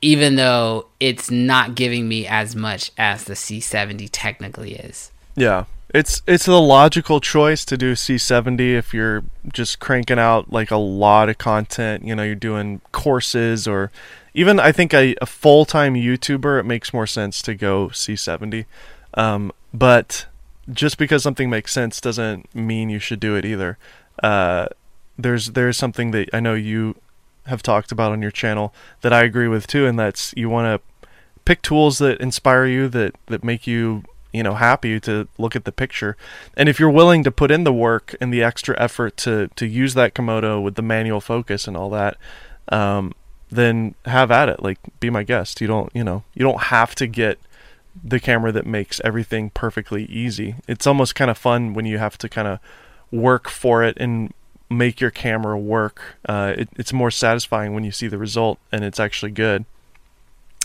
even though it's not giving me as much as the C70 technically is. Yeah. It's it's the logical choice to do C70 if you're just cranking out like a lot of content, you know, you're doing courses or even I think a, a full-time YouTuber it makes more sense to go C70. Um, but just because something makes sense doesn't mean you should do it either. Uh, there's there's something that I know you have talked about on your channel that I agree with too, and that's you want to pick tools that inspire you, that that make you you know happy to look at the picture, and if you're willing to put in the work and the extra effort to to use that Komodo with the manual focus and all that, um, then have at it. Like be my guest. You don't you know you don't have to get the camera that makes everything perfectly easy. It's almost kind of fun when you have to kind of work for it and make your camera work. Uh, it, it's more satisfying when you see the result and it's actually good.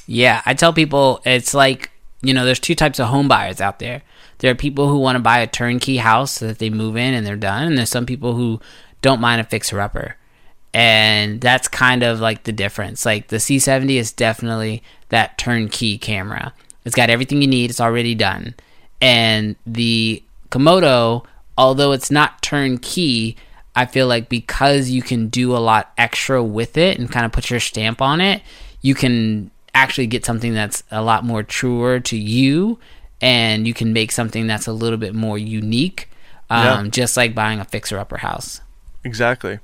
Yeah, I tell people it's like you know, there's two types of home buyers out there. There are people who want to buy a turnkey house so that they move in and they're done, and there's some people who don't mind a fixer upper. And that's kind of like the difference. Like the C70 is definitely that turnkey camera. It's got everything you need, it's already done. And the Komodo, although it's not turnkey, I feel like because you can do a lot extra with it and kind of put your stamp on it, you can actually get something that's a lot more truer to you and you can make something that's a little bit more unique um, yeah. just like buying a fixer upper house exactly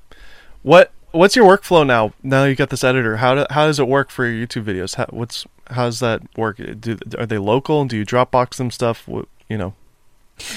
what what's your workflow now now you got this editor? How, do, how does it work for your youtube videos? How, what's how does that work? Do, are they local? Do you dropbox them stuff? What, you know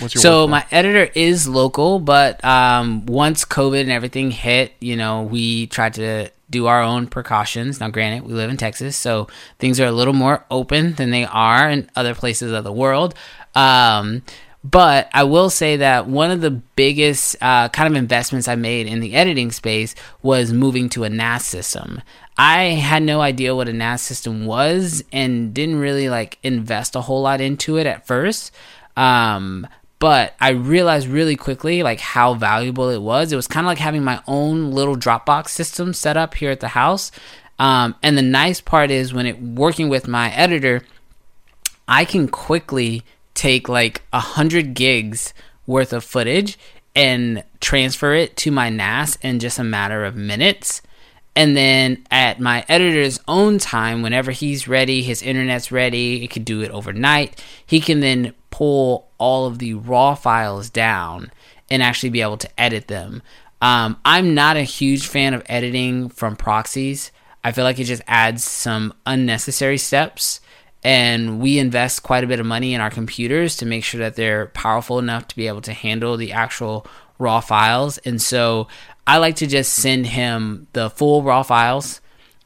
so my editor is local, but um, once COVID and everything hit, you know, we tried to do our own precautions. Now, granted, we live in Texas, so things are a little more open than they are in other places of the world. Um, but I will say that one of the biggest uh, kind of investments I made in the editing space was moving to a NAS system. I had no idea what a NAS system was and didn't really like invest a whole lot into it at first. Um, but I realized really quickly like how valuable it was. It was kind of like having my own little Dropbox system set up here at the house. Um, and the nice part is when it working with my editor, I can quickly take like a hundred gigs worth of footage and transfer it to my NAS in just a matter of minutes. And then at my editor's own time, whenever he's ready, his internet's ready, he could do it overnight. He can then pull all of the raw files down and actually be able to edit them. Um, I'm not a huge fan of editing from proxies. I feel like it just adds some unnecessary steps. And we invest quite a bit of money in our computers to make sure that they're powerful enough to be able to handle the actual raw files. And so I like to just send him the full raw files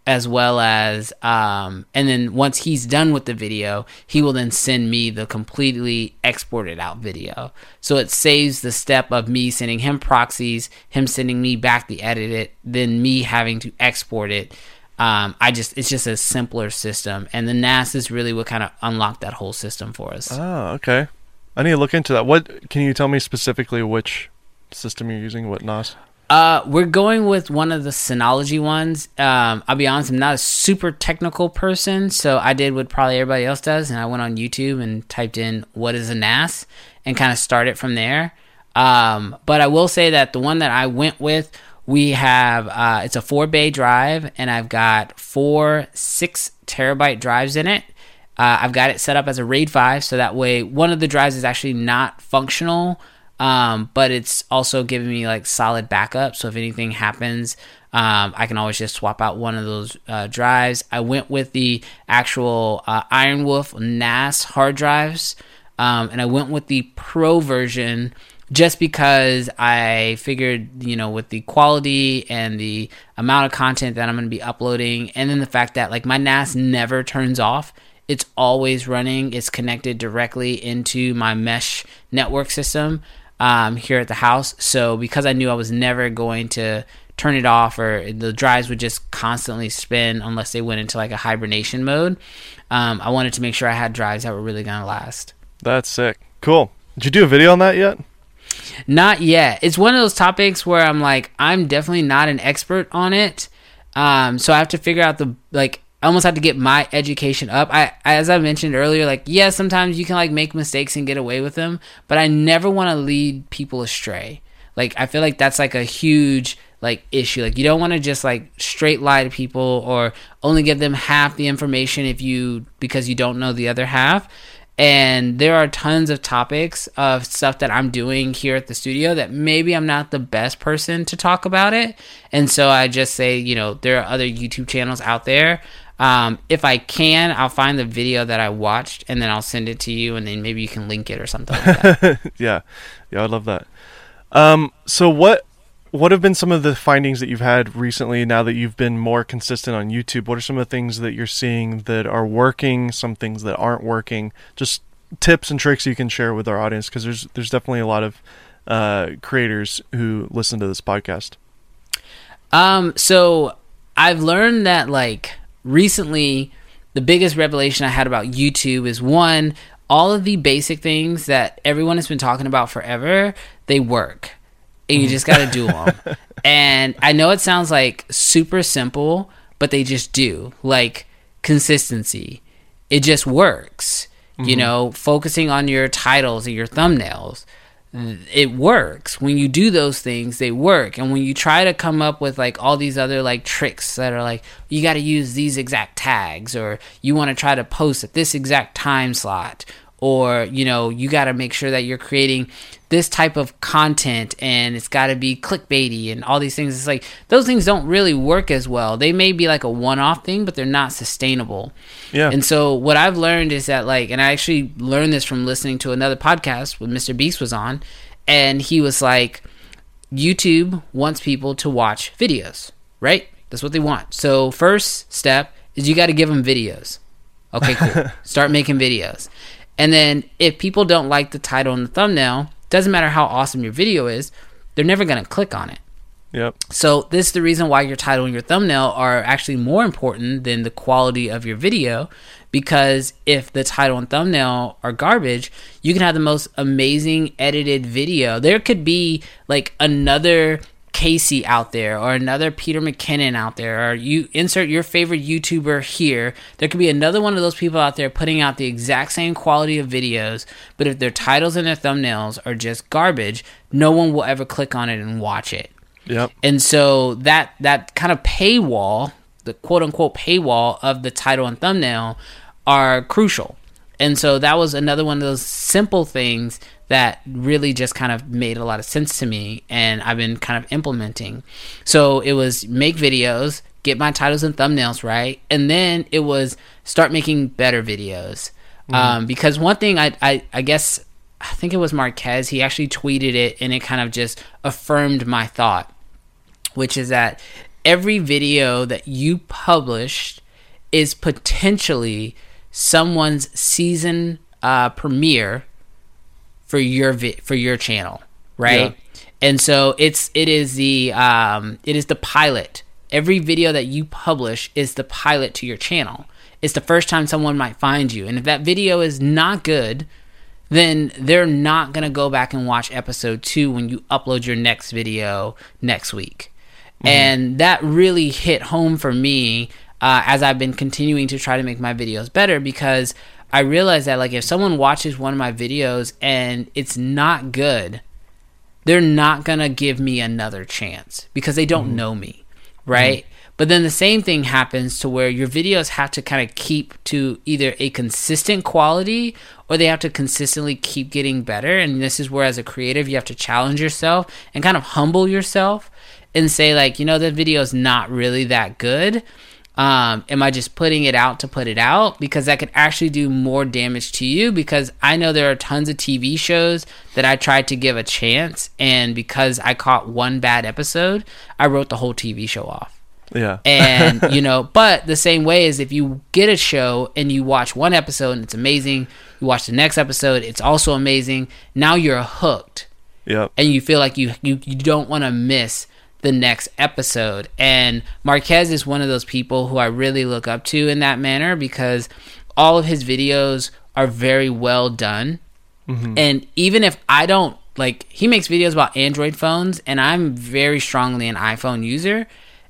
as well as um, and then once he's done with the video he will then send me the completely exported out video so it saves the step of me sending him proxies him sending me back the edited then me having to export it um, i just it's just a simpler system. And the nas is really what kind of unlocked that whole system for us. Oh okay. I need to look into that. What can you tell me specifically which system you're using what nas uh, we're going with one of the Synology ones. Um, I'll be honest, I'm not a super technical person, so I did what probably everybody else does, and I went on YouTube and typed in "what is a NAS" and kind of started from there. Um, but I will say that the one that I went with we have uh, it's a four bay drive, and I've got four six terabyte drives in it. Uh, I've got it set up as a RAID 5, so that way one of the drives is actually not functional, um, but it's also giving me like solid backup. So if anything happens, um, I can always just swap out one of those uh, drives. I went with the actual uh, Iron Wolf NAS hard drives, um, and I went with the Pro version just because I figured, you know, with the quality and the amount of content that I'm going to be uploading, and then the fact that like my NAS never turns off it's always running. It's connected directly into my mesh network system um, here at the house. So because I knew I was never going to turn it off or the drives would just constantly spin unless they went into like a hibernation mode, um, I wanted to make sure I had drives that were really going to last. That's sick. Cool. Did you do a video on that yet? Not yet. It's one of those topics where I'm like, I'm definitely not an expert on it. Um, so I have to figure out the like I almost have to get my education up. I, as I mentioned earlier, like, yeah, sometimes you can like make mistakes and get away with them, but I never want to lead people astray. Like, I feel like that's like a huge like issue. Like, you don't want to just like straight lie to people or only give them half the information if you because you don't know the other half and there are tons of topics of stuff that I'm doing here at the studio that maybe I'm not the best person to talk about it. And so I just say, you know, there are other YouTube channels out there um, if I can, I'll find the video that I watched and then I'll send it to you, and then maybe you can link it or something like yeah, yeah, I love that. Um, so what what have been some of the findings that you've had recently? Now that you've been more consistent on YouTube, what are some of the things that you're seeing that are working? Some things that aren't working? Just tips and tricks you can share with our audience because there's there's definitely a lot of uh, creators who listen to this podcast. Um, so I've learned that like recently the biggest revelation I had about YouTube is one, all of the basic things that everyone has been talking about forever, they work. And you just got to do them. and I know it sounds like super simple, but they just do. Like consistency. It just works. Mm-hmm. You know, focusing on your titles and your thumbnails it works when you do those things they work and when you try to come up with like all these other like tricks that are like you got to use these exact tags or you want to try to post at this exact time slot or you know you got to make sure that you're creating this type of content and it's got to be clickbaity and all these things. It's like those things don't really work as well. They may be like a one-off thing but they're not sustainable. Yeah. And so what i've learned is that like and i actually learned this from listening to another podcast when mr beast was on and he was like youtube wants people to watch videos right? That's what they want. So first step is you got to give them videos. Okay cool. Start making videos and then if people don't like the title and the thumbnail, doesn't matter how awesome your video is, they're never going to click on it. Yep. So this is the reason why your title and your thumbnail are actually more important than the quality of your video because if the title and thumbnail are garbage, you can have the most amazing edited video. There could be like another Casey out there or another Peter McKinnon out there or you insert your favorite YouTuber here. There could be another one of those people out there putting out the exact same quality of videos, but if their titles and their thumbnails are just garbage, no one will ever click on it and watch it. Yep. And so that that kind of paywall, the quote unquote paywall of the title and thumbnail are crucial. And so that was another one of those simple things that really just kind of made a lot of sense to me and I've been kind of implementing. So it was make videos, get my titles and thumbnails right, and then it was start making better videos. Mm-hmm. Um, because one thing I, I, I guess I think it was Marques, he actually tweeted it and it kind of just affirmed my thought, which is that every video that you published is potentially someone's season uh, premiere for your vi- for your channel, right? Yeah. And so it's it is the um, it is the pilot. Every video that you publish is the pilot to your channel. It's the first time someone might find you, and if that video is not good, then they're not gonna go back and watch episode two when you upload your next video next week. Mm-hmm. And that really hit home for me uh, as I've been continuing to try to make my videos better because I realized that like if someone watches one of my videos and it's not good, they're not going to give me another chance because they don't mm-hmm. know me, right? Mm-hmm. But then the same thing happens to where your videos have to kind of keep to either a consistent quality or they have to consistently keep getting better. And this is where, as a creative, you have to challenge yourself and kind of humble yourself and say, like, you know, the video is not really that good. Um, am I just putting it out to put it out? Because that could actually do more damage to you. Because I know there are tons of TV shows that I tried to give a chance, and because I caught one bad episode, I wrote the whole TV show off. Yeah. and, you know, but the same way is if you get a show and you watch one episode and it's amazing, you watch the next episode, it's also amazing. Now you're hooked. Yeah. And you feel like you you, you don't want to miss the next episode. And Marques is one of those people who I really look up to in that manner because all of his videos are very well done. Mm-hmm. And even if I don't like he makes videos about Android phones and I'm very strongly an iPhone user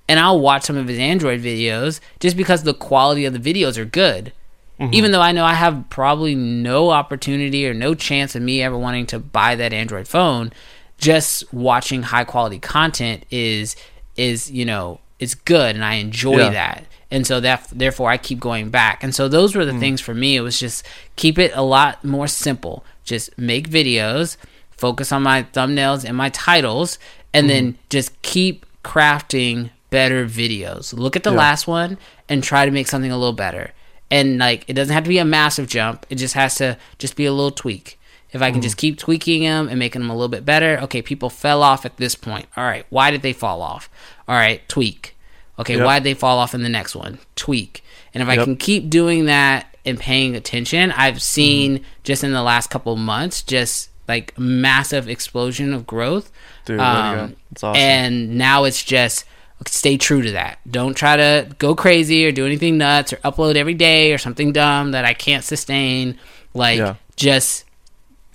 and I'll watch some of his Android videos just because the quality of the videos are good. Mm-hmm. Even though I know I have probably no opportunity or no chance of me ever wanting to buy that Android phone, just watching high quality content is is, you know, it's good and I enjoy yeah. that. And so that therefore I keep going back. And so those were the mm. things for me. It was just keep it a lot more simple. Just make videos, focus on my thumbnails and my titles, and mm. then just keep crafting better videos. Look at the yeah. last one and try to make something a little better. And like it doesn't have to be a massive jump. It just has to just be a little tweak. If I can mm. just keep tweaking them and making them a little bit better, okay, people fell off at this point. All right, why did they fall off? All right, tweak. Okay, yep. why did they fall off in the next one? Tweak. And if yep. I can keep doing that and paying attention, I've seen mm. just in the last couple months just like massive explosion of growth. Dude, um, awesome. And now it's just stay true to that. Don't try to go crazy or do anything nuts or upload every day or something dumb that I can't sustain. Like, yeah. just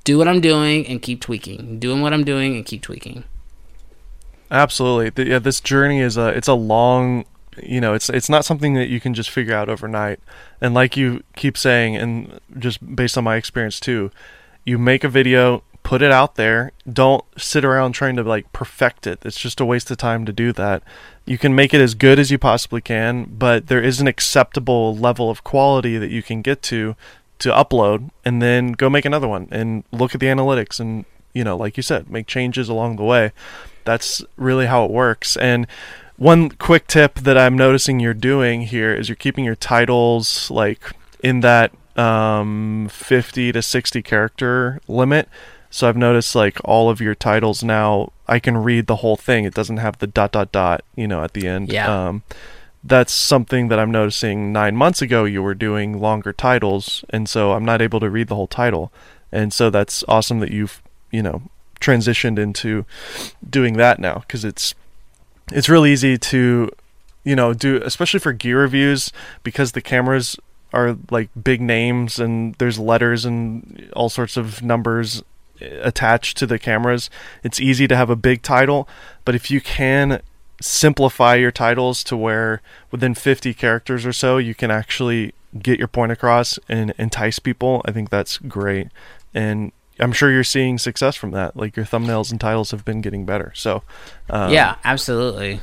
do what I'm doing and keep tweaking. Doing what I'm doing and keep tweaking. Absolutely. Yeah, this journey is a it's a long, you know, it's it's not something that you can just figure out overnight. And like you keep saying and just based on my experience too, you make a video, put it out there. Don't sit around trying to like perfect it. It's just a waste of time to do that. You can make it as good as you possibly can, but there is an acceptable level of quality that you can get to to upload and then go make another one and look at the analytics and you know, like you said, make changes along the way. That's really how it works. And one quick tip that I'm noticing you're doing here is you're keeping your titles like in that um, 50 to 60 character limit so I've noticed like all of your titles now, I can read the whole thing. It doesn't have the dot dot dot, you know, at the end. Yeah. Um, that's something that I'm noticing. Nine months ago, you were doing longer titles, and so I'm not able to read the whole title. And so that's awesome that you've, you know, transitioned into doing that now because it's it's really easy to, you know, do especially for gear reviews because the cameras are like big names and there's letters and all sorts of numbers eh, attached to the cameras. It's easy to have a big title, but if you can simplify your titles to where within 50 characters or so you can actually get your point across and entice people, I think that's great. And I'm sure you're seeing success from that. Like your thumbnails and titles have been getting better. So, um, yeah, absolutely.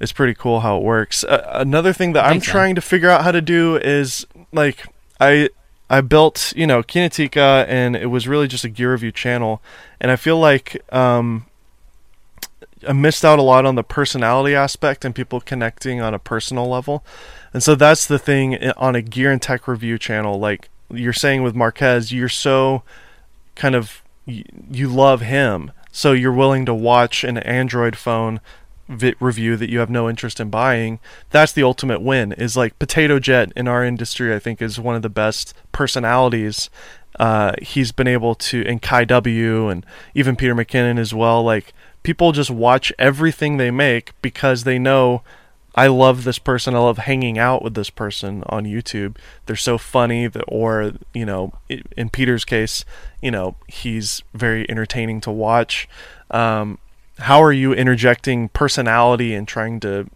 It's pretty cool how it works. Uh, another thing that I'm trying to figure out how to do is like I I built, you know, Kinetica, and it was really just a gear review channel. And I feel like um, I missed out a lot on the personality aspect and people connecting on a personal level. And so that's the thing on a gear and tech review channel. Like you're saying with Marques, you're so kind of you love him, so you're willing to watch an Android phone vi- review that you have no interest in buying, that's the ultimate win. Is like Potato Jet in our industry, I think, is one of the best personalities. Uh, he's been able to, and Kai W, and even Peter McKinnon as well. Like people just watch everything they make because they know I love this person. I love hanging out with this person on YouTube. They're so funny that, or, you know, in Peter's case, you know, he's very entertaining to watch. Um, how are you interjecting personality and trying to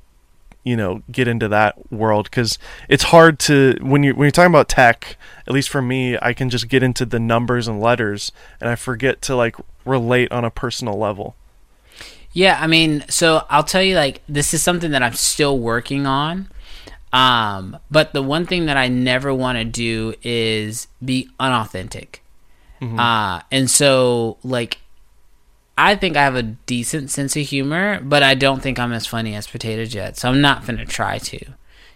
you know get into that world because it's hard to when you when you're talking about tech at least for me i can just get into the numbers and letters and i forget to like relate on a personal level Yeah, I mean, so I'll tell you, like, this is something that I'm still working on. Um, but the one thing that I never want to do is be unauthentic. Uh, and so, like, I think I have a decent sense of humor, but I don't think I'm as funny as Potato Jet. So I'm not going to try to,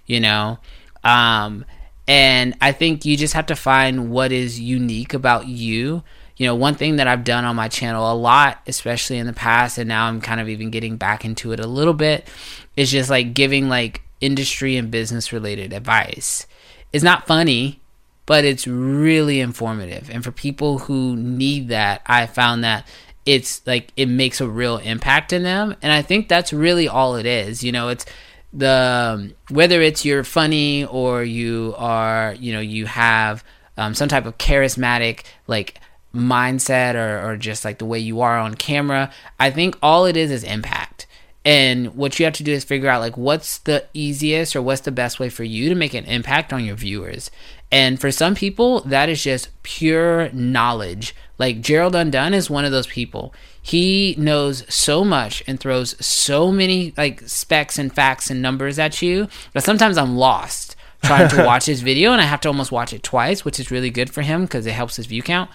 you know? Um, and I think you just have to find what is unique about you. You know, one thing that I've done on my channel a lot, especially in the past, and now I'm kind of even getting back into it a little bit, is just like giving like industry and business related advice. It's not funny, but it's really informative. And for people who need that, I found that it's like it makes a real impact in them. And I think that's really all it is. You know, it's the whether it's you're funny or you are, you know, you have um, some type of charismatic like mindset or, or just like the way you are on camera. I think all it is is impact. And what you have to do is figure out like what's the easiest or what's the best way for you to make an impact on your viewers. And for some people, that is just pure knowledge. Like Gerald Undone is one of those people. He knows so much and throws so many like specs and facts and numbers at you that sometimes I'm lost trying to watch his video and I have to almost watch it twice, which is really good for him because it helps his view count.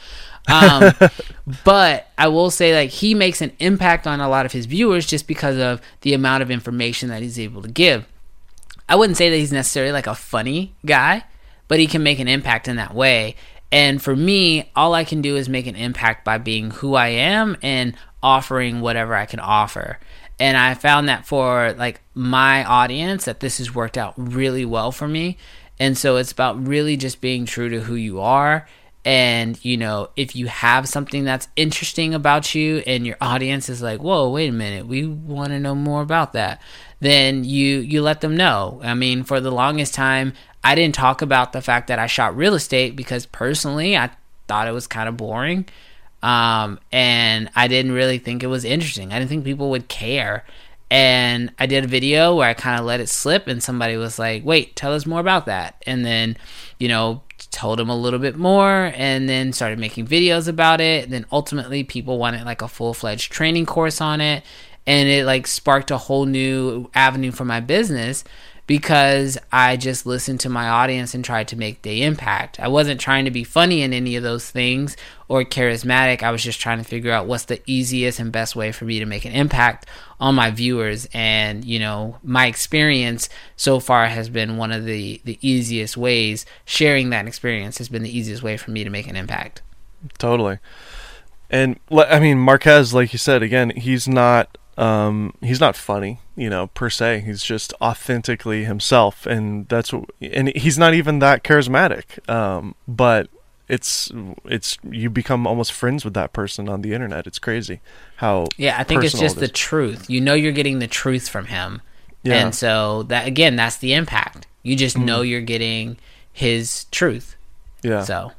Um, but I will say, like, he makes an impact on a lot of his viewers just because of the amount of information that he's able to give. I wouldn't say that he's necessarily like a funny guy, but he can make an impact in that way. And for me, all I can do is make an impact by being who I am and offering whatever I can offer. And I found that for like my audience that this has worked out really well for me. And so it's about really just being true to who you are and you know if you have something that's interesting about you and your audience is like whoa wait a minute we want to know more about that then you you let them know. I mean for the longest time i didn't talk about the fact that i shot real estate because personally i thought it was kind of boring. Um, and i didn't really think it was interesting. I didn't think people would care. And I did a video where I kind of let it slip, and somebody was like, "Wait, tell us more about that." And then, you know, told them a little bit more, and then started making videos about it. And then ultimately, people wanted like a full fledged training course on it, and it like sparked a whole new avenue for my business because I just listened to my audience and tried to make the impact. I wasn't trying to be funny in any of those things or charismatic. I was just trying to figure out what's the easiest and best way for me to make an impact on my viewers. And, you know, my experience so far has been one of the, the easiest ways. Sharing that experience has been the easiest way for me to make an impact. Totally. And I mean, Marques, like you said, again, he's not um, he's not funny, you know, per se. He's just authentically himself, and that's what, and he's not even that charismatic. Um, but it's it's you become almost friends with that person on the internet. It's crazy how Yeah, I think it's just it the truth. You know you're getting the truth from him. Yeah. And so that again, that's the impact. You just Mm-hmm. know you're getting his truth. yeah So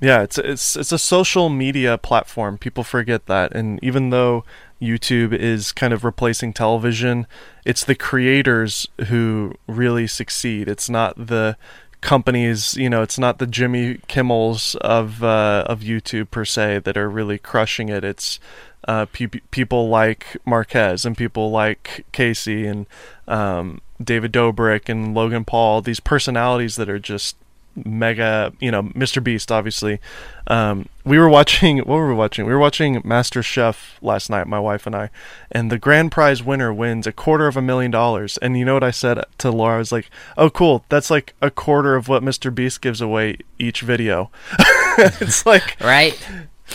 Yeah, it's it's it's a social media platform. People forget that, and even though YouTube is kind of replacing television, it's the creators who really succeed. It's not the companies, you know, it's not the Jimmy Kimmels of uh, of YouTube per se that are really crushing it. It's uh, pe- people like Marques and people like Casey and um, David Dobrik and Logan Paul. These personalities that are just mega you know mr beast obviously. Um we were watching what were we watching? We were watching master chef last night my wife and i. And the grand prize winner wins a quarter of a million dollars. And you know what i said to laura? I was like oh cool. That's like a quarter of what mr beast gives away each video. It's like right?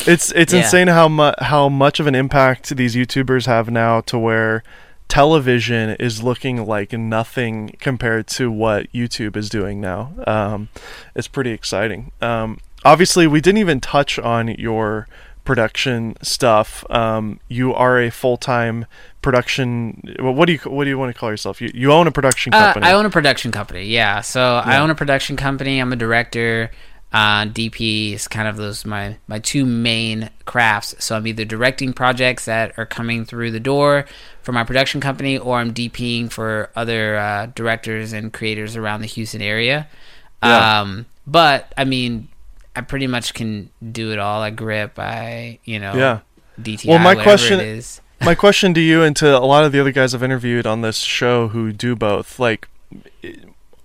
it's it's Yeah. insane how mu- how much of an impact these YouTubers have now to where television is looking like nothing compared to what YouTube is doing now. Um, it's pretty exciting. Um, obviously, we didn't even touch on your production stuff. Um, you are a full time production. well, What do you what do you want to call yourself? You you own a production Uh, company. I own a production company. Yeah. So I own a production company. I'm a director. Uh, DP is kind of those my my two main crafts. So I'm either directing projects that are coming through the door for my production company, or I'm DPing for other uh, directors and creators around the Houston area. Yeah. Um, but I mean, I pretty much can do it all. I grip. I you know Yeah. DTI. Well, my question- is. My question to you and to a lot of the other guys I've interviewed on this show who do both, like,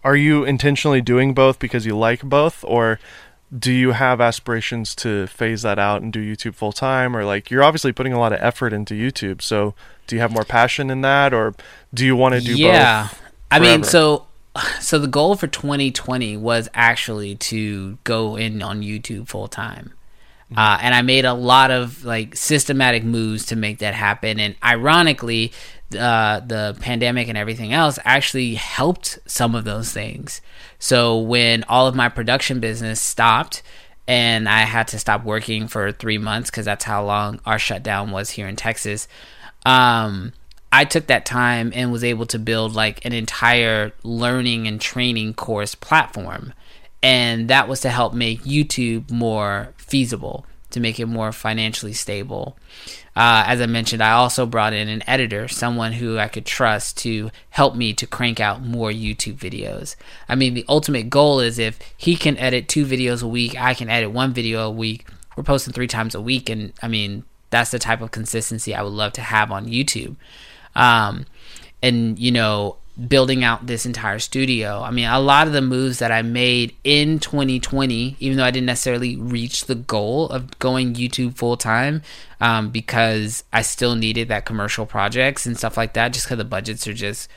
are you intentionally doing both because you like both, or do you have aspirations to phase that out and do YouTube full time, or like you're obviously putting a lot of effort into YouTube, so do you have more passion in that, or do you want to do yeah. both? Yeah, I mean, so so the goal for 2020 was actually to go in on YouTube full time. Mm-hmm. Uh, and I made a lot of like systematic moves to make that happen. And ironically, uh, the pandemic and everything else actually helped some of those things. So when all of my production business stopped and I had to stop working for three months because that's how long our shutdown was here in Texas, um, I took that time and was able to build like an entire learning and training course platform. And that was to help make YouTube more feasible, to make it more financially stable. Uh, as I mentioned, I also brought in an editor, someone who I could trust to help me to crank out more YouTube videos. I mean, the ultimate goal is if he can edit two videos a week, I can edit one video a week. We're posting three times a week, and I mean, that's the type of consistency I would love to have on YouTube. Um, and you know, building out this entire studio. I mean, a lot of the moves that I made in 2020, even though I didn't necessarily reach the goal of going YouTube full time, um, because I still needed that commercial projects and stuff like that, just because the budgets are just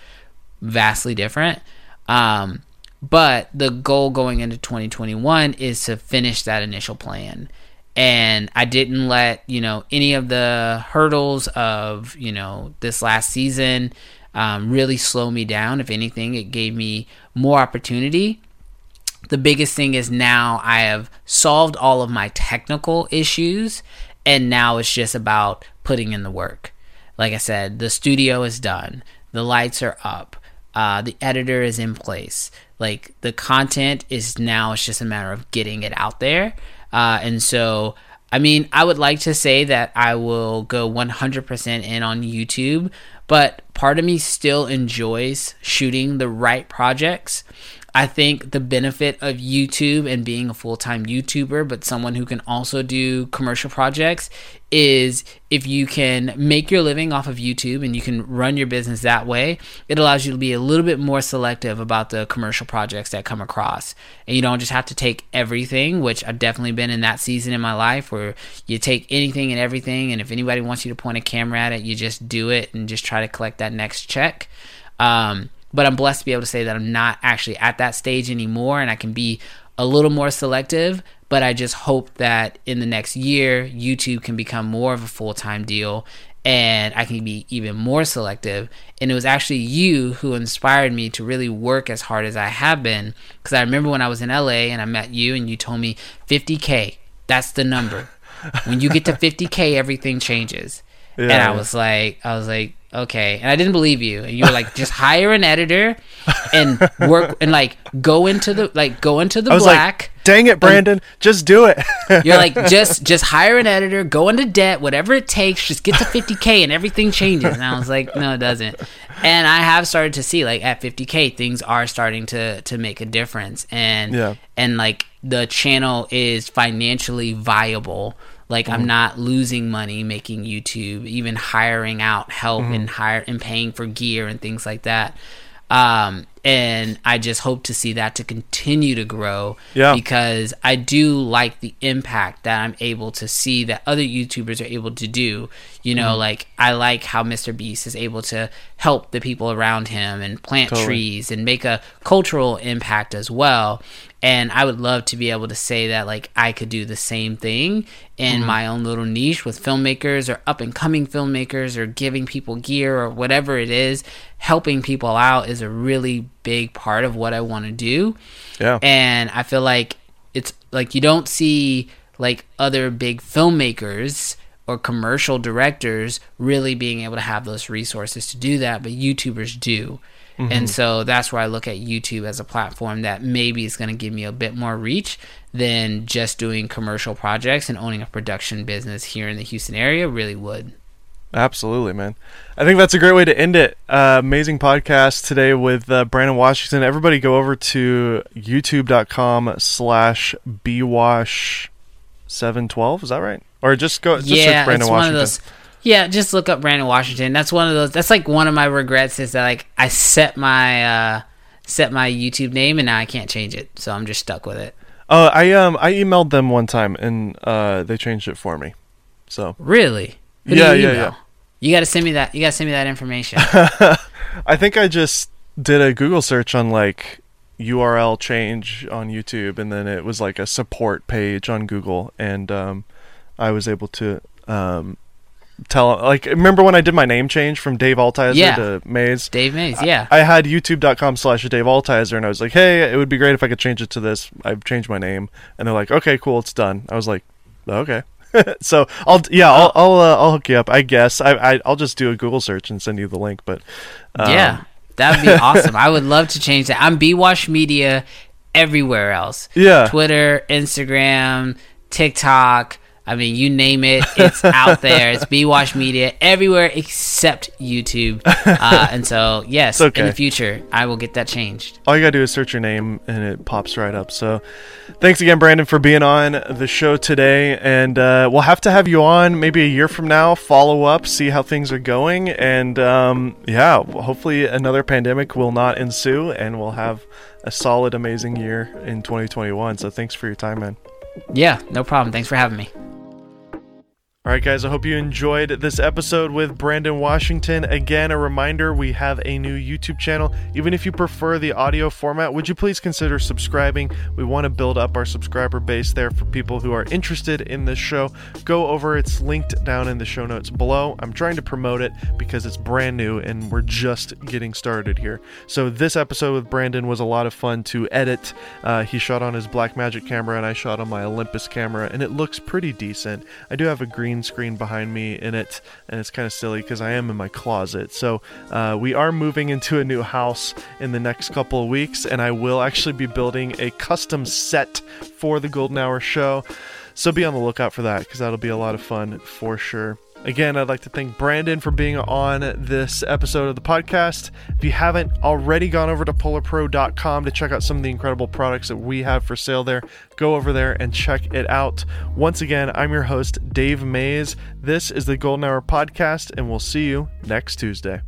vastly different. Um, but the goal going into 2021 is to finish that initial plan. And I didn't let, you know, any of the hurdles of, you know, this last season um, really slow me down. If anything, it gave me more opportunity. The biggest thing is now I have solved all of my technical issues, and now it's just about putting in the work. Like I said, the studio is done, the lights are up, uh, the editor is in place. Like the content is now, it's just a matter of getting it out there. Uh, and so, I mean, I would like to say that I will go 100% in on YouTube, but part of me still enjoys shooting the right projects. I think the benefit of YouTube and being a full time YouTuber, but someone who can also do commercial projects, is if you can make your living off of YouTube and you can run your business that way, it allows you to be a little bit more selective about the commercial projects that come across. And you don't just have to take everything, which I've definitely been in that season in my life where you take anything and everything. And if anybody wants you to point a camera at it, you just do it and just try to collect that next check. Um, but I'm blessed to be able to say that I'm not actually at that stage anymore and I can be a little more selective. But I just hope that in the next year, YouTube can become more of a full time deal and I can be even more selective. And it was actually you who inspired me to really work as hard as I have been. Because I remember when I was in LA and I met you and you told me 50K, that's the number. when you get to 50K, everything changes. And Yeah. I was like, I was like, okay. And I didn't believe you. And you were like, just hire an editor and work and like go into the like go into the I was black. like, dang it, Brandon, just do it. You're like just just hire an editor, go into debt, whatever it takes, just get to 50k and everything changes. And I was like, no, it doesn't. And I have started to see like at 50k things are starting to to make a difference and Yeah. and like the channel is financially viable. Like I'm not losing money making YouTube, even hiring out help and hire and paying for gear and things like that. Um, and I just hope to see that to continue to grow Yeah. because I do like the impact that I'm able to see that other YouTubers are able to do. You know, Mm-hmm. like I like how Mr. Beast is able to help the people around him and plant Totally. trees and make a cultural impact as well. And I would love to be able to say that like I could do the same thing in my own little niche with filmmakers or up and coming filmmakers or giving people gear or whatever it is. Helping people out is a really big part of what I want to do yeah. and I feel like it's like you don't see like other big filmmakers or commercial directors really being able to have those resources to do that, but YouTubers do. And so that's where I look at YouTube as a platform that maybe is going to give me a bit more reach than just doing commercial projects and owning a production business here in the Houston area really would. Absolutely, man. I think that's a great way to end it. Uh, amazing podcast today with uh, Brandon Washington. Everybody go over to youtube.com slash bwash712. Is that right? Or just go, just yeah, search Brandon it's Washington. one of those. Yeah, just look up Brandon Washington. That's one of those. That's like one of my regrets is that like I set my uh set my YouTube name and now I can't change it, so I'm just stuck with it. Uh, I um I emailed them one time and uh, they changed it for me. So Really? Who Yeah, yeah, yeah. You got to send me that. You got to send me that information. I think I just did a Google search on like URL change on YouTube, and then it was like a support page on Google, and um, I was able to um, tell like remember when I did my name change from Dave Altizer Yeah. to Maze. Dave Maze. Yeah. I had youtube.com slash Dave Altizer and I was like, hey, it would be great if I could change it to this. I've changed my name. And they're like, okay, cool, it's done. I was like, okay. so I'll, yeah, I'll, I'll, uh, I'll hook you up. I guess I, I, I'll just do a Google search and send you the link. But um, yeah. That would be awesome. I would love to change that. I'm BWash Media everywhere else. Yeah. Twitter, Instagram, TikTok. I mean, you name it, it's out there. It's BWash Media everywhere except YouTube. Uh, and so, yes, okay. in the future, I will get that changed. all you gotta do is search your name and it pops right up. So, thanks again, Brandon, for being on the show today. And uh, we'll have to have you on maybe a year from now, follow up, see how things are going, and um, yeah, hopefully another pandemic will not ensue, and we'll have a solid, amazing year in 2021. So, thanks for your time, man. Yeah, no problem. Thanks for having me. All right, guys, I hope you enjoyed this episode with Brandon Washington. Again, a reminder we have a new YouTube channel. Even if you prefer the audio format, would you please consider subscribing? We want to build up our subscriber base there for people who are interested in this show. Go over, it's linked down in the show notes below. I'm trying to promote it because it's brand new and we're just getting started here. So, this episode with Brandon was a lot of fun to edit. Uh, he shot on his Blackmagic camera and I shot on my Olympus camera, and it looks pretty decent. I do have a green screen behind me in it, and it's kind of silly because I am in my closet. So uh, we are moving into a new house in the next couple of weeks, and I will actually be building a custom set for the Golden Hour show. So be on the lookout for that because that'll be a lot of fun for sure. Again, I'd like to thank Brandon for being on this episode of the podcast. If you haven't already gone over to polarpro.com to check out some of the incredible products that we have for sale there, go over there and check it out. Once again, I'm your host, Dave Maze. This is the Golden Hour Podcast, and we'll see you next Tuesday.